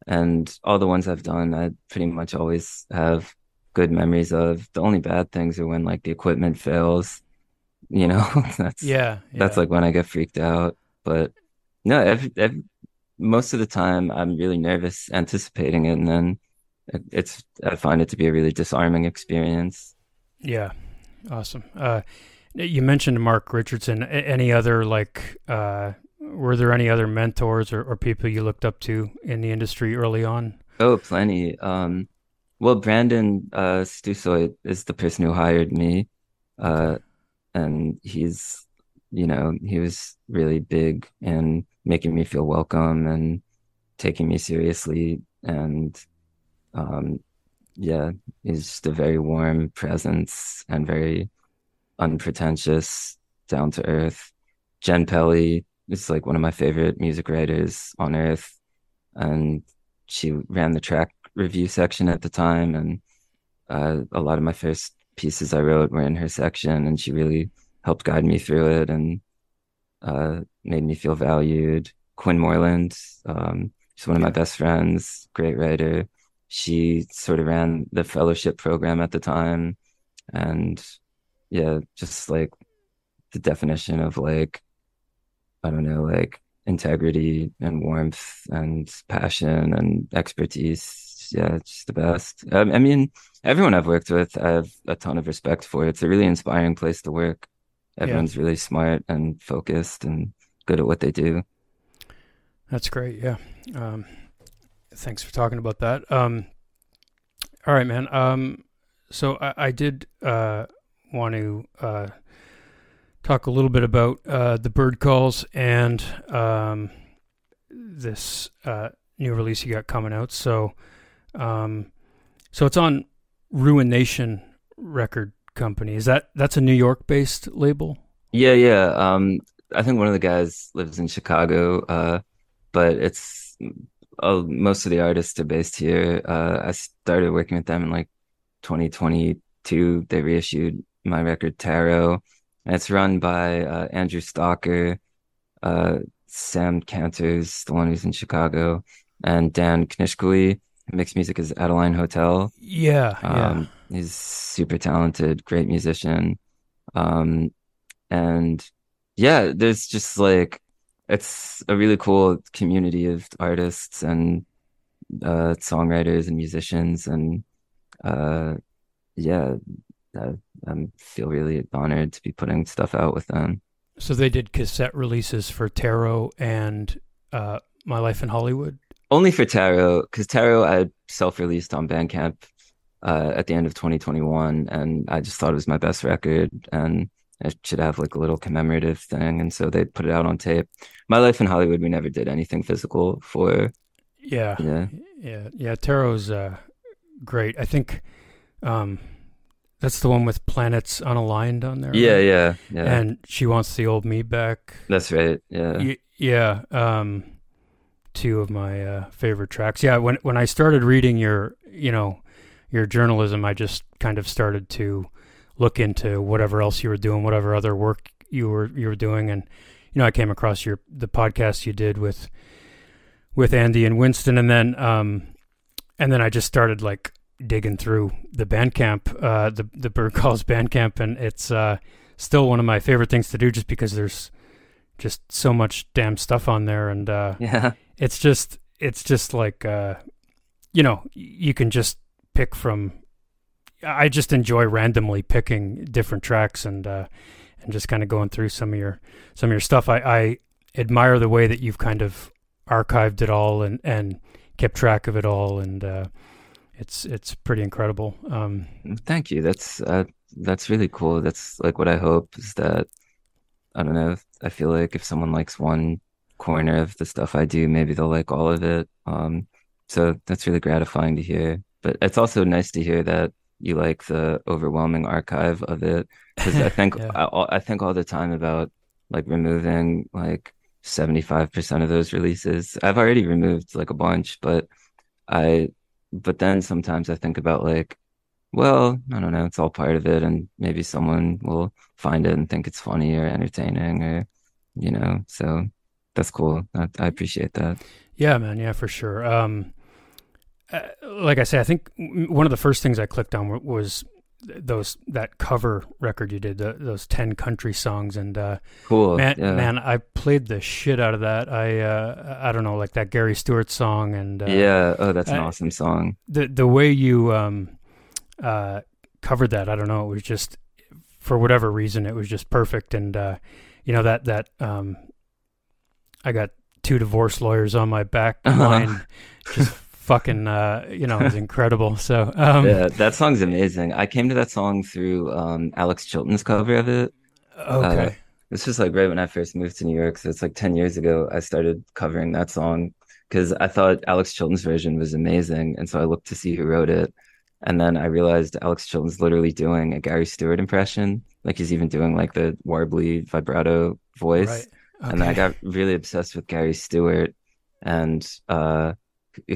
S2: and all the ones I've done, I pretty much always have good memories of. The only bad things are when like the equipment fails. You know, that's
S1: yeah,
S2: yeah. that's like when I get freaked out. But no, every, every, most of the time I'm really nervous anticipating it, and then it's I find it to be a really disarming experience.
S1: Yeah, awesome. Uh, you mentioned Mark Richardson. Any other like? Uh, were there any other mentors or, or people you looked up to in the industry early on?
S2: Oh, plenty. Um, well, Brandon uh, Stosuy is the person who hired me, uh, and he's, you know, he was really big in making me feel welcome and taking me seriously. And um, yeah, he's just a very warm presence and very unpretentious, down to earth. Jenn Pelly is like one of my favorite music writers on earth. And she ran the track review section at the time. And uh, a lot of my first pieces I wrote were in her section, and she really helped guide me through it. And uh, made me feel valued. Quinn Moreland, um, she's one of my best friends, great writer. She sort of ran the fellowship program at the time. And yeah, just like the definition of like, I don't know, like integrity and warmth and passion and expertise. Yeah, it's just the best. Um, I mean, everyone I've worked with, I have a ton of respect for. It's a really inspiring place to work. Everyone's yeah. really smart and focused and good at what they do.
S1: That's great. Yeah. Um, thanks for talking about that. Um, all right, man. Um, so I, I did uh, want to uh, talk a little bit about uh, the bird calls and um, this uh, new release you got coming out. So, um, so it's on Ruination Record Company. Is that that's a New York based label?
S2: Yeah, yeah. Um, I think one of the guys lives in Chicago, uh, but it's uh, most of the artists are based here. Uh, I started working with them in like 2022. They reissued my record Tarot, and it's run by uh, Andrew Stalker, uh, Sam Cantors, the one who's in Chicago, and Dan Knishkowy. Mixed music is Adeline Hotel.
S1: Yeah, um,
S2: yeah. He's super talented, great musician. Um, and yeah, there's just like it's a really cool community of artists and uh, songwriters and musicians, and uh, yeah, I, I feel really honored to be putting stuff out with them.
S1: So they did cassette releases for Tarot and uh, My Life in Hollywood.
S2: Only for Tarot, because Tarot I self-released on Bandcamp uh, at the end of 2021, and I just thought it was my best record, and it should have like a little commemorative thing, and so they put it out on tape. My Life in Hollywood, we never did anything physical for.
S1: Yeah,
S2: Yeah,
S1: yeah, yeah. Tarot's uh, great. I think um, that's the one with planets unaligned on there.
S2: yeah,
S1: right?
S2: yeah, yeah.
S1: And she wants the old me back.
S2: That's right. Yeah,
S1: Y- yeah. Um, two of my uh, favorite tracks. Yeah. When when I started reading your, you know, your journalism, I just kind of started to look into whatever else you were doing, whatever other work you were you were doing, and you know, I came across your the podcast you did with with Andy and Winston, and then um, and then I just started like digging through the Bandcamp, uh, the the Bird Calls Bandcamp, and it's uh, still one of my favorite things to do, just because there's just so much damn stuff on there, and uh,
S2: yeah,
S1: it's just it's just like uh, you know you can just pick from. I just enjoy randomly picking different tracks and uh, and just kind of going through some of your some of your stuff. I, I admire the way that you've kind of archived it all and, and kept track of it all, and uh, it's it's pretty incredible. Um,
S2: Thank you. That's uh, that's really cool. That's like what I hope is that I don't know. I feel like if someone likes one corner of the stuff I do, maybe they'll like all of it. Um, so that's really gratifying to hear. But it's also nice to hear that you like the overwhelming archive of it because I think
S1: Yeah.
S2: I, I think all the time about like removing like 75% of those releases. I've already removed like a bunch, but I but then sometimes I think about like well, I don't know, it's all part of it and maybe someone will find it and think it's funny or entertaining or you know, so that's cool. I, I appreciate that.
S1: Yeah, man. Yeah, for sure. Um, uh, like I say, I think one of the first things I clicked on was those that cover record you did, the, those ten country songs, and uh,
S2: Cool.
S1: man,
S2: yeah.
S1: man, I played the shit out of that. I, uh, I don't know, like that Gary Stewart song, and uh,
S2: yeah. Oh, that's an
S1: I-
S2: awesome song.
S1: the the way you um, uh, covered that, I don't know, it was just for whatever reason, it was just perfect, and uh, you know that that um, I got two divorce lawyers on my back line, just fucking, uh, you know, it's incredible. So, um,
S2: yeah, that song's amazing. I came to that song through um Alex Chilton's cover of it.
S1: okay,
S2: This was like right when I first moved to New York, so it's like 10 years ago I started covering that song because I thought Alex Chilton's version was amazing, and so I looked to see who wrote it. And then I realized Alex Chilton's literally doing a Gary Stewart impression. Like he's even doing like the warbly vibrato voice.
S1: right,
S2: And I got really obsessed with Gary Stewart and uh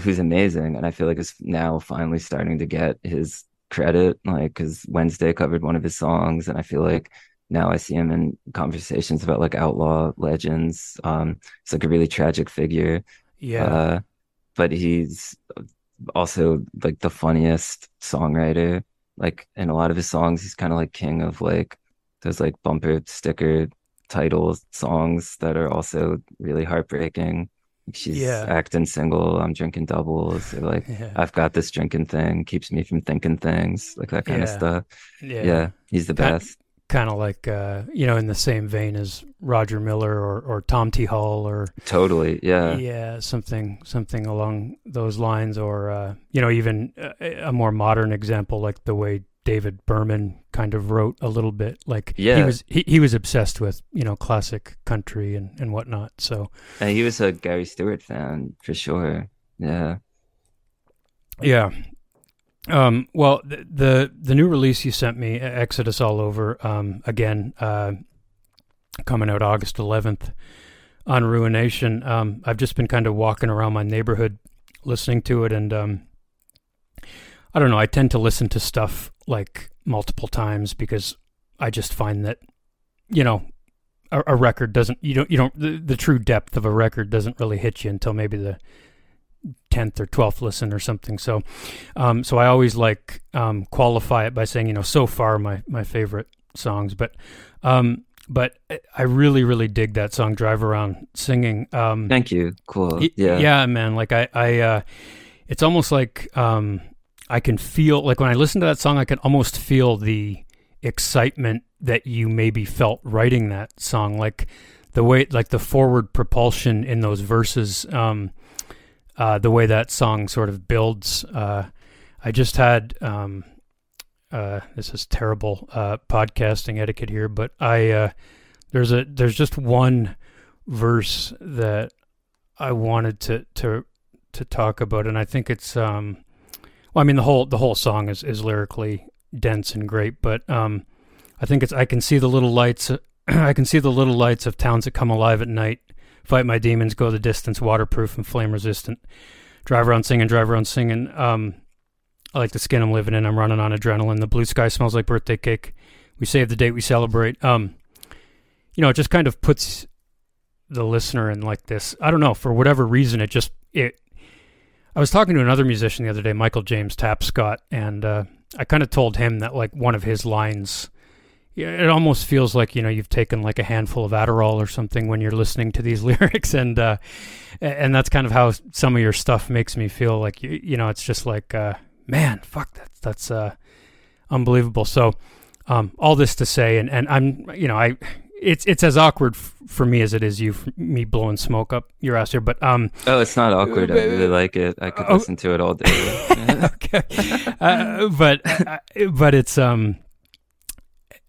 S2: who's amazing. And I feel like is now finally starting to get his credit, like because Wednesday covered one of his songs, and I feel like now I see him in conversations about like outlaw legends. Um, it's like a really tragic figure.
S1: yeah,
S2: Uh, but he's also like the funniest songwriter. Like in a lot of his songs, he's kind of like king of like those like bumper sticker title songs that are also really heartbreaking. She's
S1: Yeah.
S2: acting single, I'm drinking doubles, like
S1: yeah,
S2: I've got this drinking thing, keeps me from thinking things, like that kind of stuff.
S1: yeah,
S2: Yeah, he's the
S1: Kind-
S2: best.
S1: kind of like uh, you know, in the same vein as Roger Miller or or Tom T. Hall or
S2: Totally. Yeah.
S1: yeah, something something along those lines, or uh, you know, even a, a more modern example, like the way David Berman kind of wrote a little bit. Like he
S2: Yeah.
S1: was he, he was obsessed with you know classic country and and whatnot. So
S2: And he was a Gary Stewart fan for sure. Yeah.
S1: yeah. Um, well, the, the the new release you sent me, Exodus All Over, um, again, uh, coming out August 11th on Ruination. Um, I've just been kind of walking around my neighborhood listening to it, and um, I don't know. I tend to listen to stuff like multiple times because I just find that you know a, a record doesn't you don't you don't the, the true depth of a record doesn't really hit you until maybe the tenth or twelfth listen or something. So, um, so I always like um, qualify it by saying you know so far my my favorite songs, but um, but I really really dig that song "Drive Around Singing." Um,
S2: Thank you. Cool. Yeah.
S1: yeah, man. Like I, I, uh, it's almost like um, I can feel like when I listen to that song, I can almost feel the excitement that you maybe felt writing that song, like the way, like the forward propulsion in those verses, um, uh, the way that song sort of builds. Uh, I just had um, uh, this is terrible uh, podcasting etiquette here, but I uh, there's a there's just one verse that I wanted to to to talk about, and I think it's um, well, I mean the whole the whole song is is lyrically dense and great, but um, I think it's I can see the little lights. I can see the little lights of towns that come alive at night. Fight my demons, go the distance, waterproof and flame resistant. Drive around singing, drive around singing. Um, I like the skin I'm living in. I'm running on adrenaline. The blue sky smells like birthday cake. We save the date we celebrate. Um, you know, it just kind of puts the listener in like this. I don't know for whatever reason. It just it. I was talking to another musician the other day, Michael James Tapscott, and uh, I kind of told him that like one of his lines. It almost feels like you know you've taken like a handful of Adderall or something when you're listening to these lyrics, and uh, and that's kind of how some of your stuff makes me feel. Like you, you know, it's just like uh, man, fuck, that's that's uh, unbelievable. So, um, all this to say, and, and I'm, you know, I, it's it's as awkward f- for me as it is you, me blowing smoke up your ass here. But um,
S2: oh, it's not awkward. I really like it. I could uh, listen to it all day.
S1: okay, uh, but uh, but it's um,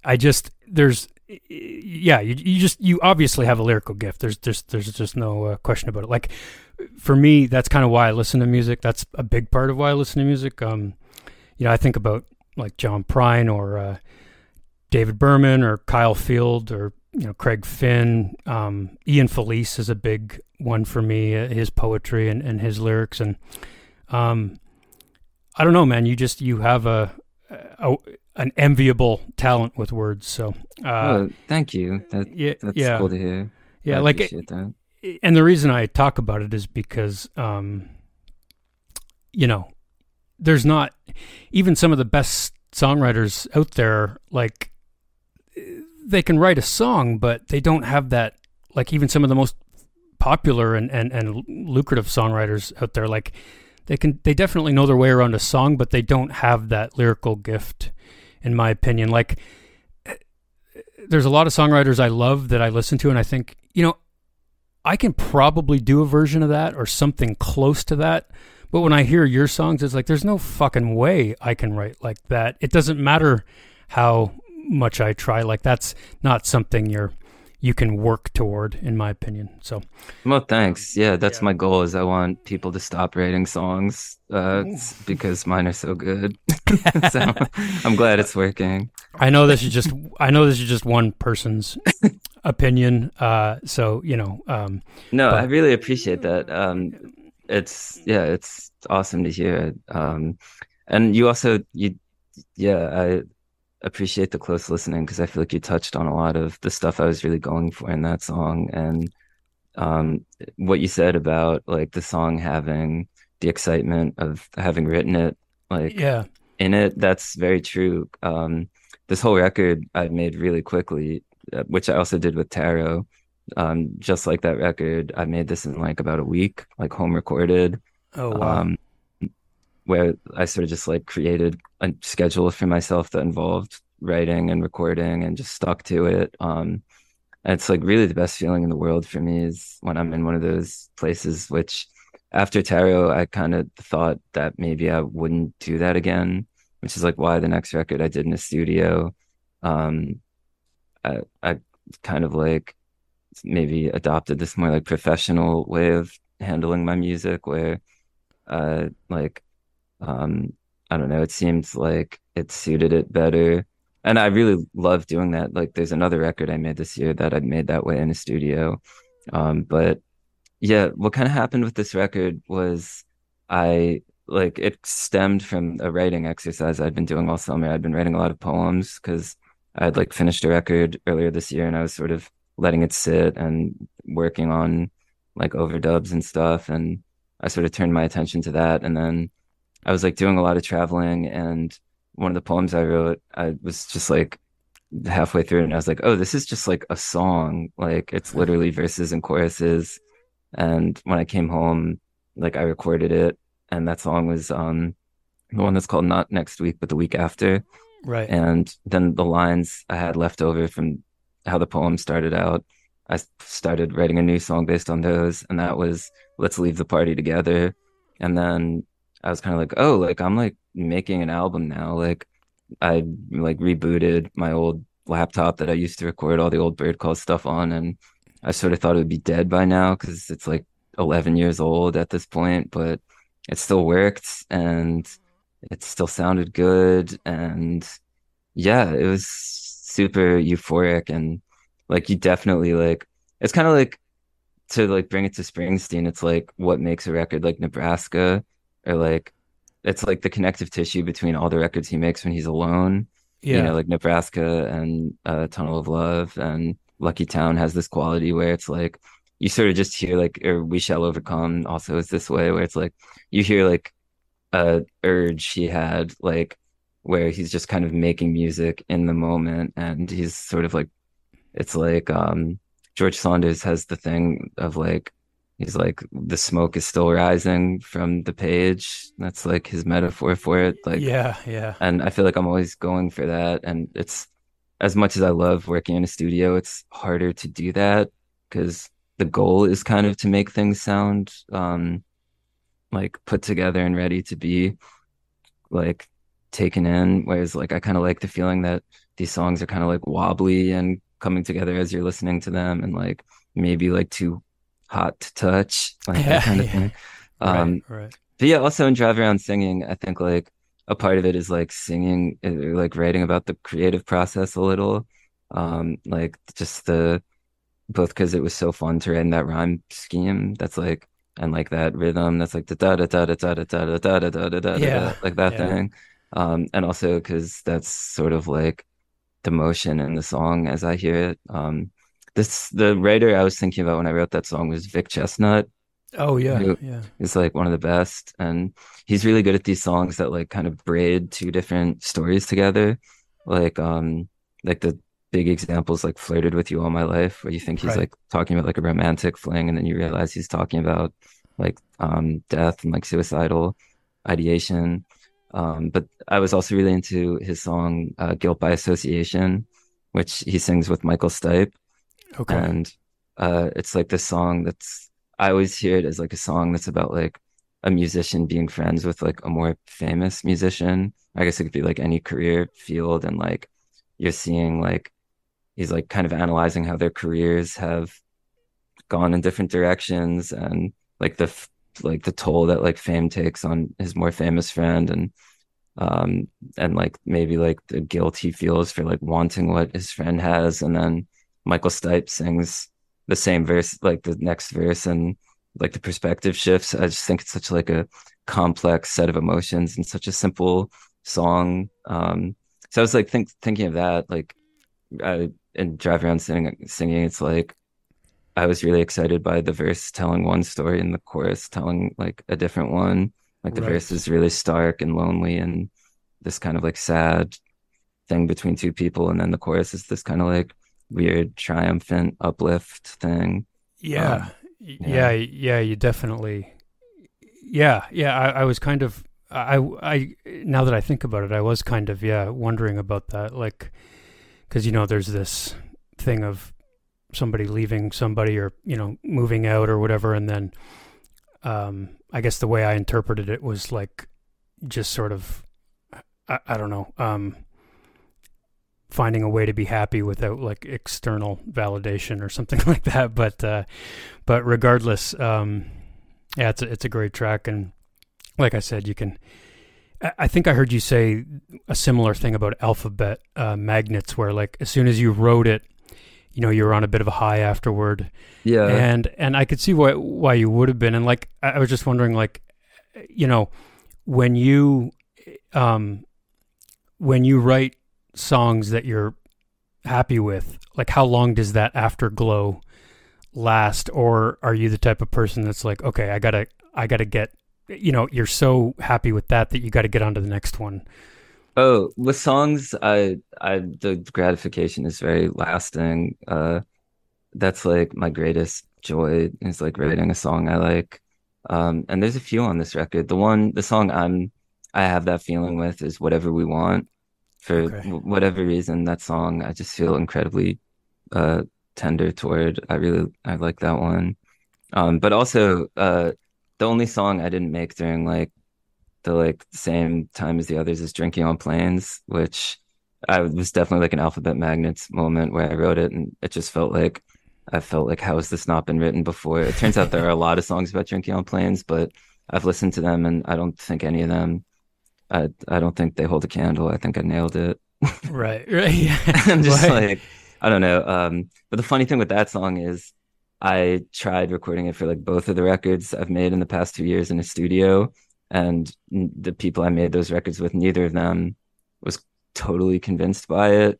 S1: I just there's yeah, you you just you obviously have a lyrical gift. There's just there's just no uh, question about it. Like for me, that's kind of why I listen to music. That's a big part of why I listen to music. Um, you know, I think about like John Prine or uh, David Berman or Kyle Field or you know Craig Finn. Um, Ian Felice is a big one for me. Uh, his poetry and, and his lyrics and um, I don't know, man. You just you have a, a an enviable talent with words. So
S2: uh, oh, thank you. That, yeah, that's yeah. cool to hear.
S1: Yeah, I like that and the reason I talk about it is because, um, you know, there's not even some of the best songwriters out there. Like they can write a song, but they don't have that. Like even some of the most popular and, and, and lucrative songwriters out there, like they can they definitely know their way around a song, but they don't have that lyrical gift, in my opinion. Like there's a lot of songwriters I love that I listen to, and I think you know I can probably do a version of that or something close to that. But when I hear your songs, it's like there's no fucking way I can write like that. It doesn't matter how much I try. Like that's not something you're you can work toward, in my opinion. So,
S2: well, thanks. Yeah, that's yeah. my goal. Is I want people to stop rating songs uh, because mine are so good. so I'm glad it's working.
S1: I know this is just I know this is just one person's opinion. Uh, so you know. Um,
S2: no, but, I really appreciate that. Um, it's yeah, it's awesome to hear. Um, and you also you yeah I appreciate the close listening because I feel like you touched on a lot of the stuff I was really going for in that song and um, what you said about like the song having the excitement of having written it like
S1: yeah.
S2: in it. That's very true. Um, this whole record I made really quickly uh, which I also did with Tarot um, just like that record I made this in like about a week like home recorded.
S1: Oh wow. Um,
S2: where I sort of just like created a schedule for myself that involved writing and recording and just stuck to it. Um, it's like really the best feeling in the world for me is when I'm in one of those places, which after Tarot, I kind of thought that maybe I wouldn't do that again, which is like why the next record I did in a studio, um, I, I kind of like maybe adopted this more like professional way of handling my music where, uh, like um, I don't know. It seems like it suited it better. And I really love doing that. Like there's another record I made this year that I made that way in a studio. Um, but yeah, what kind of happened with this record was I like it stemmed from a writing exercise I'd been doing all summer. I'd been writing a lot of poems because I'd like finished a record earlier this year and I was sort of letting it sit and working on like overdubs and stuff. And I sort of turned my attention to that. And then I was like doing a lot of traveling and one of the poems I wrote, I was just like halfway through and I was like, oh, this is just like a song. Like it's literally verses and choruses. And when I came home, like I recorded it and that song was um the one that's called Not Next Week, but the week after.
S1: Right.
S2: And then the lines I had left over from how the poem started out, I started writing a new song based on those. And that was Let's Leave the Party Together. And then I was kind of like, oh, like I'm like making an album now. Like I like rebooted my old laptop that I used to record all the old bird call stuff on. And I sort of thought it would be dead by now because it's like 11 years old at this point, but it still worked and it still sounded good. And yeah, it was super euphoric. And like, you definitely like, it's kind of like to like bring it to Springsteen, it's like what makes a record like Nebraska or like, it's like the connective tissue between all the records he makes when he's alone. Yeah. You know, like Nebraska and uh, Tunnel of Love and Lucky Town has this quality where it's like you sort of just hear like or We Shall Overcome also is this way where it's like you hear like a urge he had like where he's just kind of making music in the moment and he's sort of like it's like um George Saunders has the thing of like he's like the smoke is still rising from the page. That's like his metaphor for it like
S1: yeah yeah.
S2: and i feel like i'm always going for that and it's as much as i love working in a studio it's harder to do that because the goal is kind of to make things sound um like put together and ready to be like taken in whereas like i kind of like the feeling that these songs are kind of like wobbly and coming together as you're listening to them and like maybe like too hot to touch, like yeah, that kind of yeah. thing. Um, right, right. But yeah, also in Drive Around Singing, I think like a part of it is like singing, uh, like writing about the creative process a little. Um, like just the both because it was so fun to write in that rhyme scheme. That's like and like that rhythm. That's like the da da da da da da da da da da da da da like that thing. Um, and also because that's sort of like the motion in the song as I hear it. Um, this the writer I was thinking about when I wrote that song was Vic Chesnutt.
S1: Oh yeah, yeah.
S2: He's like one of the best, and he's really good at these songs that like kind of braid two different stories together. Like um, like the big examples like flirted with you all my life, where you think he's right. like talking about like a romantic fling, and then you realize he's talking about like um death and like suicidal ideation. Um, but I was also really into his song uh, "Guilt by Association," which he sings with Michael Stipe Okay. And uh, it's like this song that's I always hear it as like a song that's about like a musician being friends with like a more famous musician. I guess it could be like any career field, and like you're seeing like he's like kind of analyzing how their careers have gone in different directions and like the like the toll that like fame takes on his more famous friend and um and like maybe like the guilt he feels for like wanting what his friend has and then Michael Stipe sings the same verse, like the next verse, and like the perspective shifts. I just think it's such like a complex set of emotions and such a simple song. Um, so I was like think, thinking of that, like, I, and drive around singing, singing. It's like I was really excited by the verse telling one story and the chorus telling like a different one. Like the right. verse is really stark and lonely and this kind of like sad thing between two people, and then the chorus is this kind of like weird triumphant uplift thing.
S1: Yeah. Um, yeah. yeah, yeah, you definitely Yeah, yeah, I, I was kind of I I now that I think about it, I was kind of yeah, wondering about that like cuz you know there's this thing of somebody leaving somebody or, you know, moving out or whatever and then um I guess the way I interpreted it was like just sort of I, I don't know. Um finding a way to be happy without like external validation or something like that. But uh, but regardless, um, yeah, it's a, it's a great track, and like I said, you can. I think I heard you say a similar thing about alphabet uh, magnets, where like as soon as you wrote it, you know, you were on a bit of a high afterward.
S2: Yeah,
S1: and and I could see why why you would have been, and like I was just wondering, like, you know, when you um when you write songs that you're happy with, like how long does that afterglow last? Or are you the type of person that's like, okay, I gotta, I gotta get, you know, you're so happy with that that you got to get on to the next one.
S2: Oh, with songs, I, I, the gratification is very lasting. Uh, that's like my greatest joy is like writing a song I like. Um, and there's a few on this record. The one, the song I'm, I have that feeling with is whatever we want for okay. whatever reason, that song I just feel incredibly uh, tender toward. I really I like that one. Um, but also uh, the only song I didn't make during like the like same time as the others is "Drinking on Planes," which I was definitely like an Alphabet Magnets moment where I wrote it, and it just felt like I felt like how has this not been written before? It turns out there are a lot of songs about drinking on planes, but I've listened to them and I don't think any of them. I I don't think they hold a candle. I think I nailed it.
S1: right, right. Yeah.
S2: I'm just like I don't know. Um, but the funny thing with that song is I tried recording it for like both of the records I've made in the past two years in a studio, and the people I made those records with, neither of them was totally convinced by it.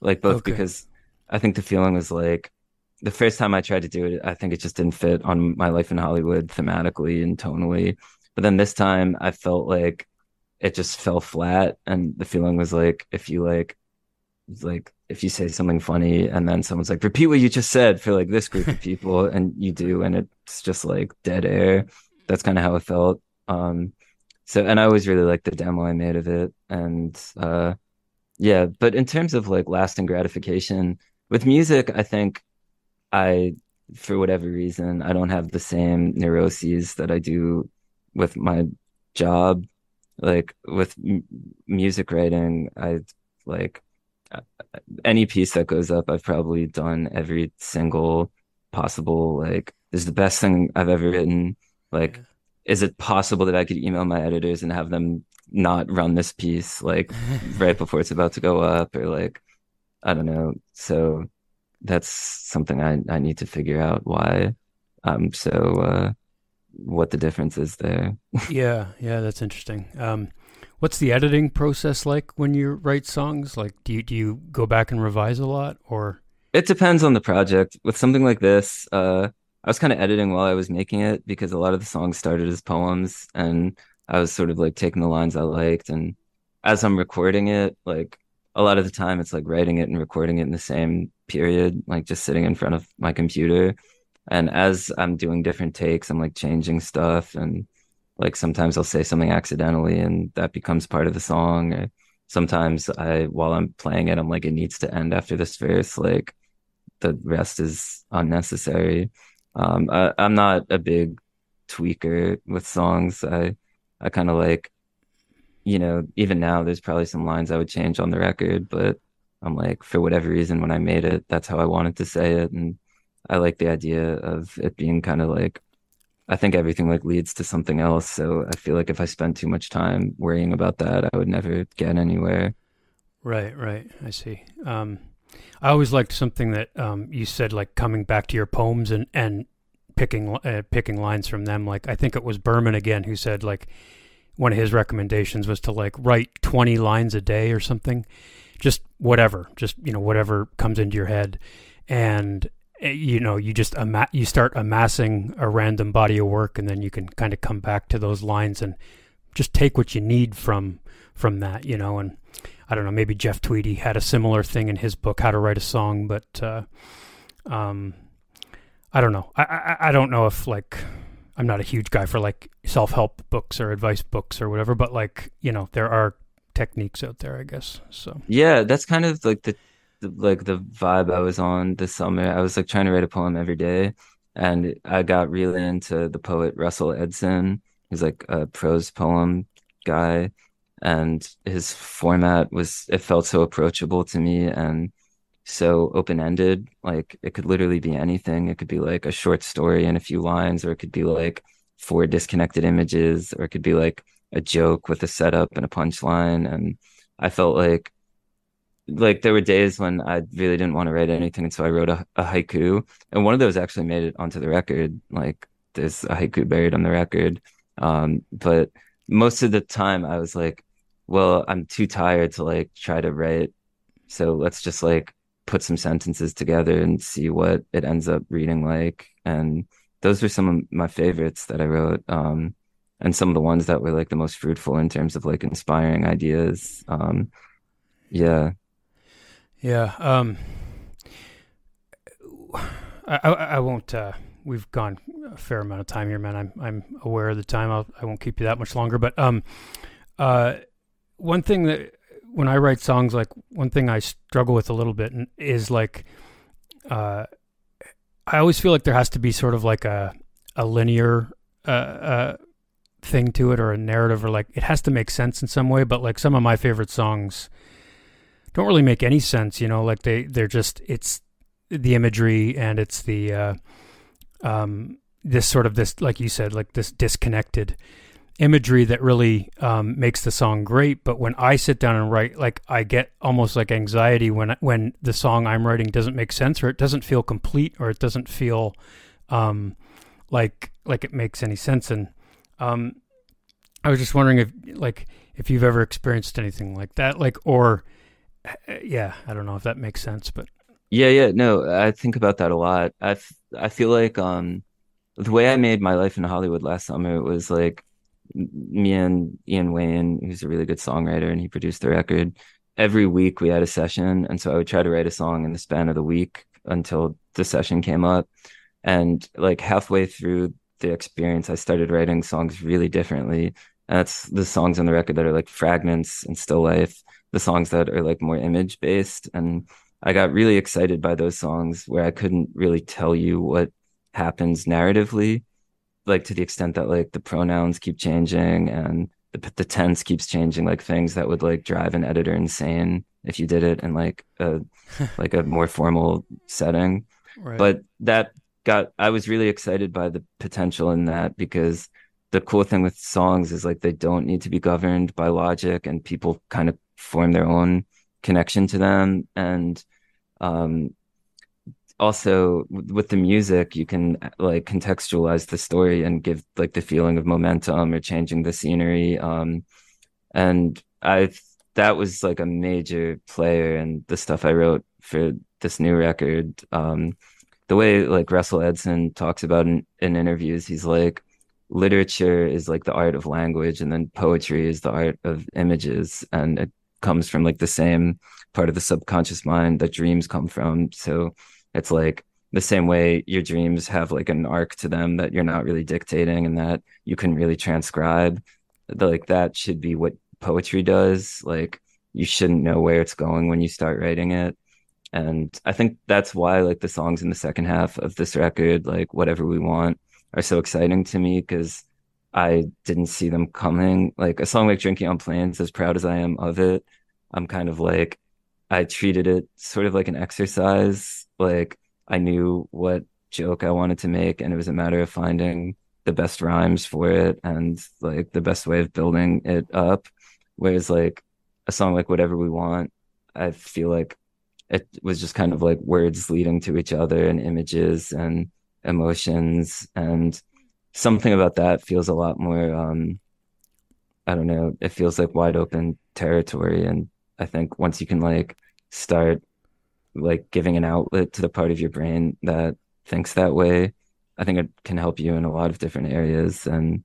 S2: Like both okay. because I think the feeling was like the first time I tried to do it, I think it just didn't fit on my life in Hollywood thematically and tonally. But then this time I felt like it just fell flat and the feeling was like if you like like if you say something funny and then someone's like repeat what you just said for like this group of people and you do and it's just like dead air. That's kind of how it felt. Um so and i always really liked the demo i made of it and uh yeah but in terms of like lasting gratification with music i think i for whatever reason i don't have the same neuroses that i do with my job like with m- music writing i like uh, uh, any piece that goes up, I've probably done every single possible. Like, this is the best thing I've ever written. Like, yeah. is it possible that I could email my editors and have them not run this piece like right before it's about to go up, or like, I don't know. So that's something I I need to figure out why. i'm So, uh, what the difference is there?
S1: yeah. Yeah. That's interesting. Um What's the editing process like when you write songs? Like, do you do you go back and revise a lot, or?
S2: It depends on the project. With something like this, uh, I was kind of editing while I was making it because a lot of the songs started as poems, and I was sort of like taking the lines I liked, and as I'm recording it, like a lot of the time, it's like writing it and recording it in the same period, like just sitting in front of my computer. And as I'm doing different takes, I'm like changing stuff and like sometimes I'll say something accidentally and that becomes part of the song. Sometimes I, while I'm playing it, I'm like, it needs to end after this verse. Like the rest is unnecessary. Um, I, I'm not a big tweaker with songs. I, I kind of like, you know, even now there's probably some lines I would change on the record, but I'm like, for whatever reason, when I made it, that's how I wanted to say it. And I like the idea of it being kind of like I think everything like leads to something else. So I feel like if I spend too much time worrying about that, I would never get anywhere.
S1: Right, right. I see. Um, I always liked something that um, you said, like coming back to your poems and and picking uh, picking lines from them. Like I think it was Berman again who said like one of his recommendations was to like write twenty lines a day or something, just whatever, just you know whatever comes into your head, and you know you just ama- you start amassing a random body of work and then you can kind of come back to those lines and just take what you need from from that you know and i don't know maybe jeff tweedy had a similar thing in his book how to write a song but uh, um i don't know. I, I i don't know if like i'm not a huge guy for like self-help books or advice books or whatever but like you know there are techniques out there i guess so.
S2: Yeah that's kind of like the like the vibe I was on this summer. I was like trying to write a poem every day, and I got really into the poet Russell Edson. He's like a prose poem guy, and his format was it felt so approachable to me and so open ended. Like it could literally be anything. It could be like a short story in a few lines, or it could be like four disconnected images, or it could be like a joke with a setup and a punchline. And I felt like like there were days when I really didn't want to write anything, and so I wrote a, a, haiku, and one of those actually made it onto the record. Like there's a haiku buried on the record, um, but most of the time I was like, well, I'm too tired to like try to write, so let's just like put some sentences together and see what it ends up reading like. And those were some of my favorites that I wrote, um, and some of the ones that were like the most fruitful in terms of like inspiring ideas. Um, yeah.
S1: Yeah. Um, I, I, won't. Uh, we've gone a fair amount of time here, man. I'm I'm aware of the time. I'll, I won't keep you that much longer. But um, uh, one thing that when I write songs, like one thing I struggle with a little bit is like, uh, I always feel like there has to be sort of like a a linear uh, uh, thing to it or a narrative or like it has to make sense in some way. But like some of my favorite songs don't really make any sense. You know, like they they're just it's the imagery and it's the uh, um, this sort of this like you said like this disconnected imagery that really um, makes the song great. But when I sit down and write, like I get almost like anxiety when when the song I'm writing doesn't make sense or it doesn't feel complete or it doesn't feel um, like like it makes any sense. And um, I was just wondering if like if you've ever experienced anything like that, like or yeah, I don't know if that makes sense, but
S2: yeah, yeah, no, I think about that a lot. I, f- I feel like um the way I made my life in Hollywood last summer was like me and Ian Wayne, who's a really good songwriter, and he produced the record. Every week we had a session, and so I would try to write a song in the span of the week until the session came up. And like halfway through the experience, I started writing songs really differently. And that's the songs on the record that are like fragments and still life, the songs that are like more image based. And I got really excited by those songs where I couldn't really tell you what happens narratively like to the extent that like the pronouns keep changing and the, the tense keeps changing like things that would like drive an editor insane if you did it in like a like a more formal setting right. but that got i was really excited by the potential in that because the cool thing with songs is like they don't need to be governed by logic and people kind of form their own connection to them. And um also with the music you can like contextualize the story and give like the feeling of momentum or changing the scenery. Um and i that was like a major player in the stuff i wrote for this new record. Um the way like russell edson talks about in, in interviews he's like literature is like the art of language and then poetry is the art of images. And it comes from like the same part of the subconscious mind that dreams come from so it's like the same way your dreams have like an arc to them that you're not really dictating and that you can really transcribe. Like that should be what poetry does. Like you shouldn't know where it's going when you start writing it. And I think that's why like the songs in the second half of this record, like whatever we want, are so exciting to me because I didn't see them coming. Like a song like Drinking on Planes, as proud as I am of it, I'm kind of like I treated it sort of like an exercise like I knew what joke I wanted to make, and it was a matter of finding the best rhymes for it and like the best way of building it up. Whereas like a song like Whatever We Want, I feel like it was just kind of like words leading to each other and images and emotions and something about that feels a lot more um I don't know, it feels like wide open territory and I think once you can like start like giving an outlet to the part of your brain that thinks that way, I think it can help you in a lot of different areas. And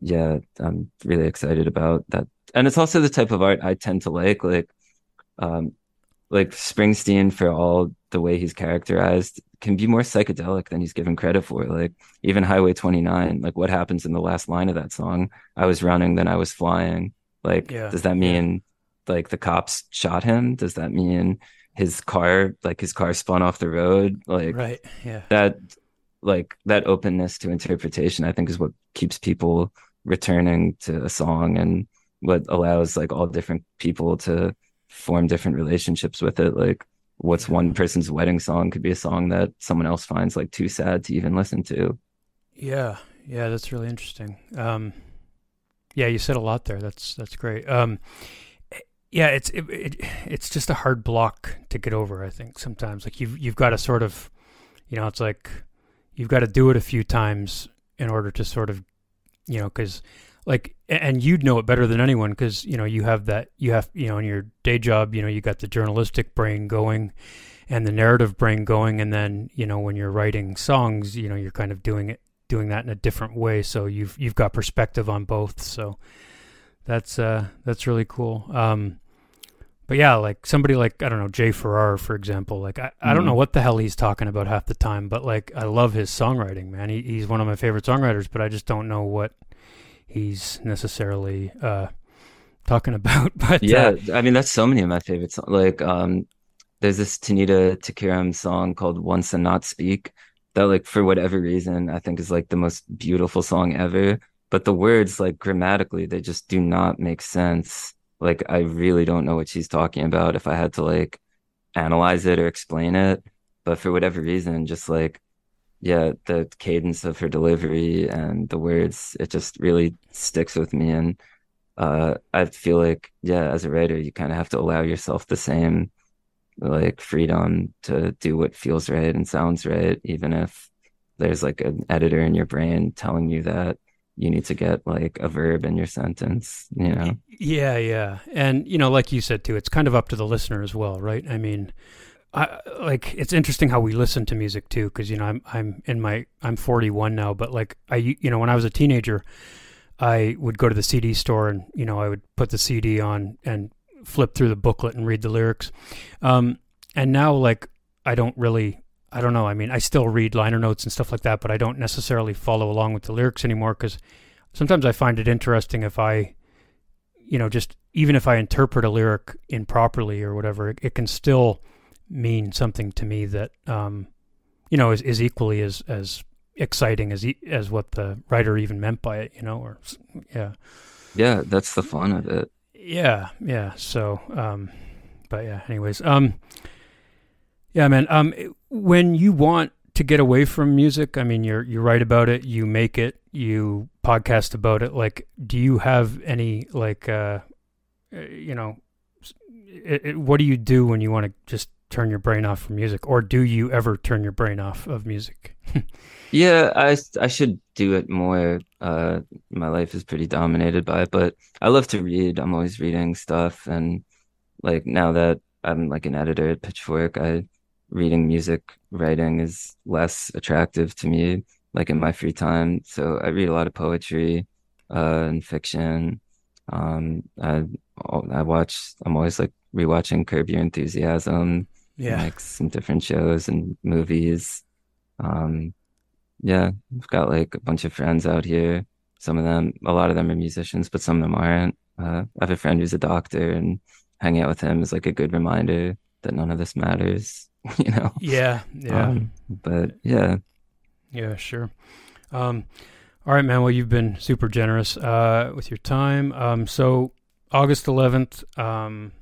S2: yeah, I'm really excited about that. And it's also the type of art I tend to like, like, um, like Springsteen for all the way he's characterized can be more psychedelic than he's given credit for. Like even Highway 29, like what happens in the last line of that song? I was running, then I was flying. Like, yeah. does that mean like the cops shot him? Does that mean his car like his car spun off the road like
S1: right yeah
S2: that like that openness to interpretation i think is what keeps people returning to a song and what allows like all different people to form different relationships with it like what's one person's wedding song could be a song that someone else finds like too sad to even listen to.
S1: Yeah. Yeah that's really interesting. Um yeah you said a lot there. That's that's great. Um yeah, it's it, it, it's just a hard block to get over. I think sometimes. Like you've you've got to sort of, you know, it's like you've got to do it a few times in order to sort of, you know, because like and you'd know it better than anyone because you know you have that you have you know in your day job you know you got the journalistic brain going and the narrative brain going and then you know when you're writing songs you know you're kind of doing it doing that in a different way so you've you've got perspective on both so that's uh that's really cool um but yeah, like somebody like I don't know Jay Farrar, for example. Like I. I don't know mm-hmm. what the hell he's talking about half the time, but like I love his songwriting, man. He, he's one of my favorite songwriters, but I just don't know what he's necessarily uh, talking about. But
S2: Yeah,
S1: uh,
S2: I mean that's so many of my favorite songs. Like um there's this Tanita Tikaram song called Once and Not Speak that like for whatever reason I think is like the most beautiful song ever. But the words like grammatically they just do not make sense. Like I really don't know what she's talking about if I had to like analyze it or explain it. But for whatever reason, just like yeah, the cadence of her delivery and the words, it just really sticks with me. And uh, I feel like, yeah, as a writer, you kind of have to allow yourself the same like freedom to do what feels right and sounds right, even if there's like an editor in your brain telling you that you need to get like a verb in your sentence, you know?
S1: yeah, yeah, and you know, like you said too, it's kind of up to the listener as well, right? I mean, I, like it's interesting how we listen to music too, because you know I'm I'm in my I'm 41 now, but like I you know when I was a teenager, I would go to the CD store and you know I would put the CD on and flip through the booklet and read the lyrics, um, and now like I don't really I don't know I mean I still read liner notes and stuff like that, but I don't necessarily follow along with the lyrics anymore because sometimes I find it interesting if I you know just even if I interpret a lyric improperly or whatever, it, it can still mean something to me that um, you know is, is equally as as exciting as as what the writer even meant by it. You know, or yeah,
S2: yeah, that's the fun of it.
S1: Yeah, yeah. So, um, but yeah. Anyways, um, yeah, man. Um, when you want to get away from music, I mean, you're you write about it, you make it, you podcast about it. Like, do you have any like, uh, you know, it, it, what do you do when you want to just turn your brain off from music, or do you ever turn your brain off of music?
S2: yeah, I I should do it more. Uh, my life is pretty dominated by it, but I love to read. I'm always reading stuff, and like now that I'm like an editor at Pitchfork, I reading music writing is less attractive to me. Like in my free time, so I read a lot of poetry uh, and fiction. Um, I I watch. I'm always like rewatching Curb Your Enthusiasm
S1: yeah.
S2: like some different shows and movies. Um yeah i've got like a bunch of friends out here. Some of them a lot of them are musicians but some of them aren't. Uh, i have a friend who's a doctor and hanging out with him is like a good reminder that none of this matters you know?
S1: Yeah yeah.
S2: Um, but yeah.
S1: Yeah sure. Um all right man. Well you've been super generous uh with your time. Um so august 11th um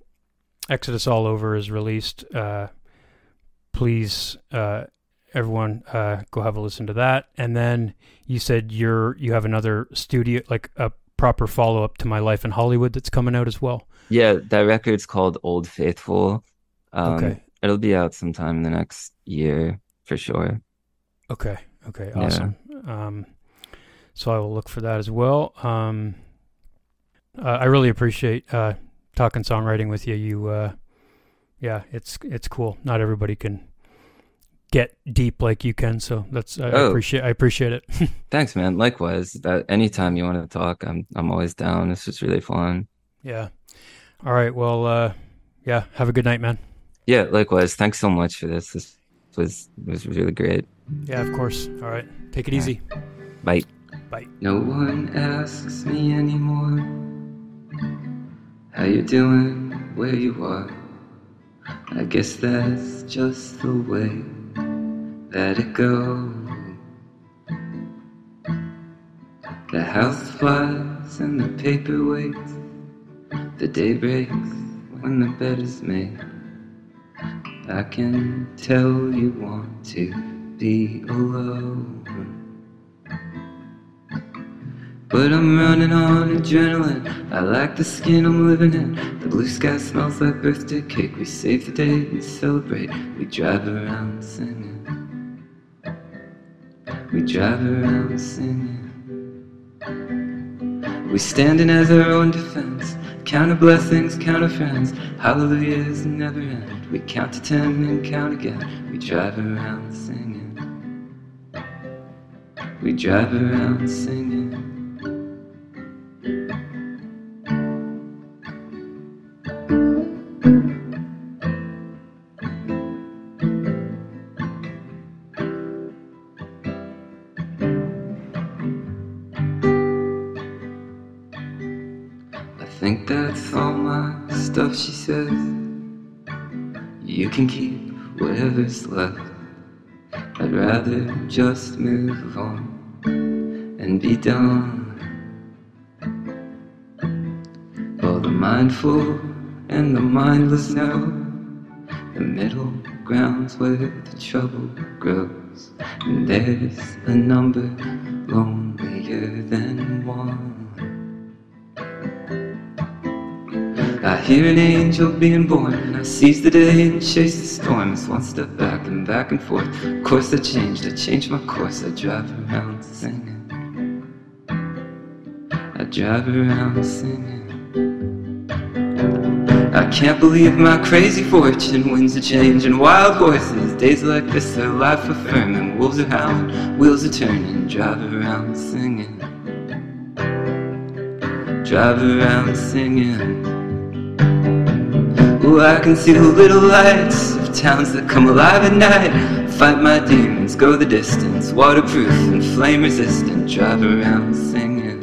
S1: Exodus All Over is released. Uh, please, uh, everyone, uh, go have a listen to that. And then you said you're you have another studio, like a proper follow up to My Life in Hollywood, that's coming out as well.
S2: Yeah, that record's called Old Faithful.
S1: Um, okay,
S2: it'll be out sometime in the next year for sure.
S1: Okay. Okay. Awesome. Yeah. Um, so I will look for that as well. Um, uh, I really appreciate uh, talking songwriting with you. You, uh, yeah, it's it's cool. Not everybody can get deep like you can, so that's I, oh. I appreciate I appreciate it.
S2: Thanks, man. Likewise. That anytime you want to talk, I'm I'm always down. It's just really fun.
S1: Yeah. All right. Well, uh, yeah. Have a good night, man.
S2: Yeah. Likewise. Thanks so much for this. This was was really great.
S1: Yeah. Of course. All right. Take it All easy.
S2: Right.
S1: Bye. Bye.
S2: No one asks me anymore how you doing, where you are. I guess that's just the way that it goes. The house flies and the paper waits. The day breaks when the bed is made. I can tell you want to be alone. But I'm running on adrenaline. I like the skin I'm living in. The blue sky smells like birthday cake. We save the day and celebrate. We drive around singing. We drive around singing. We standing as our own defense. Count our blessings, count our friends. Hallelujahs never end. We count to ten and count again. We drive around singing. We drive around singing. Stuff, she says. You can keep whatever's left. I'd rather just move on and be done. All the mindful and the mindless know the middle ground's where the trouble grows, and there's a number lonelier than one. I hear an angel being born. I seize the day and chase the storm. storms. One step back and back and forth. Of course I changed. I changed my course. I drive around singing. I drive around singing. I can't believe my crazy fortune winds are changing. Wild horses, days like this are life affirming. Wolves are howling, wheels are turning. Drive around singing. Drive around singing. Ooh, I can see the little lights of towns that come alive at night. Fight my demons, go the distance, waterproof and flame resistant. Drive around singing.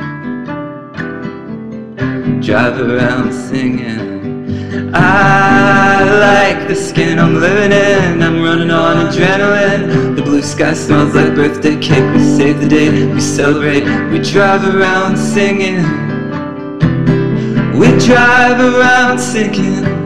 S2: Drive around singing. I like the skin I'm living in. I'm running on adrenaline. The blue sky smells like birthday cake. We save the day, we celebrate, we drive around singing. We drive around singing.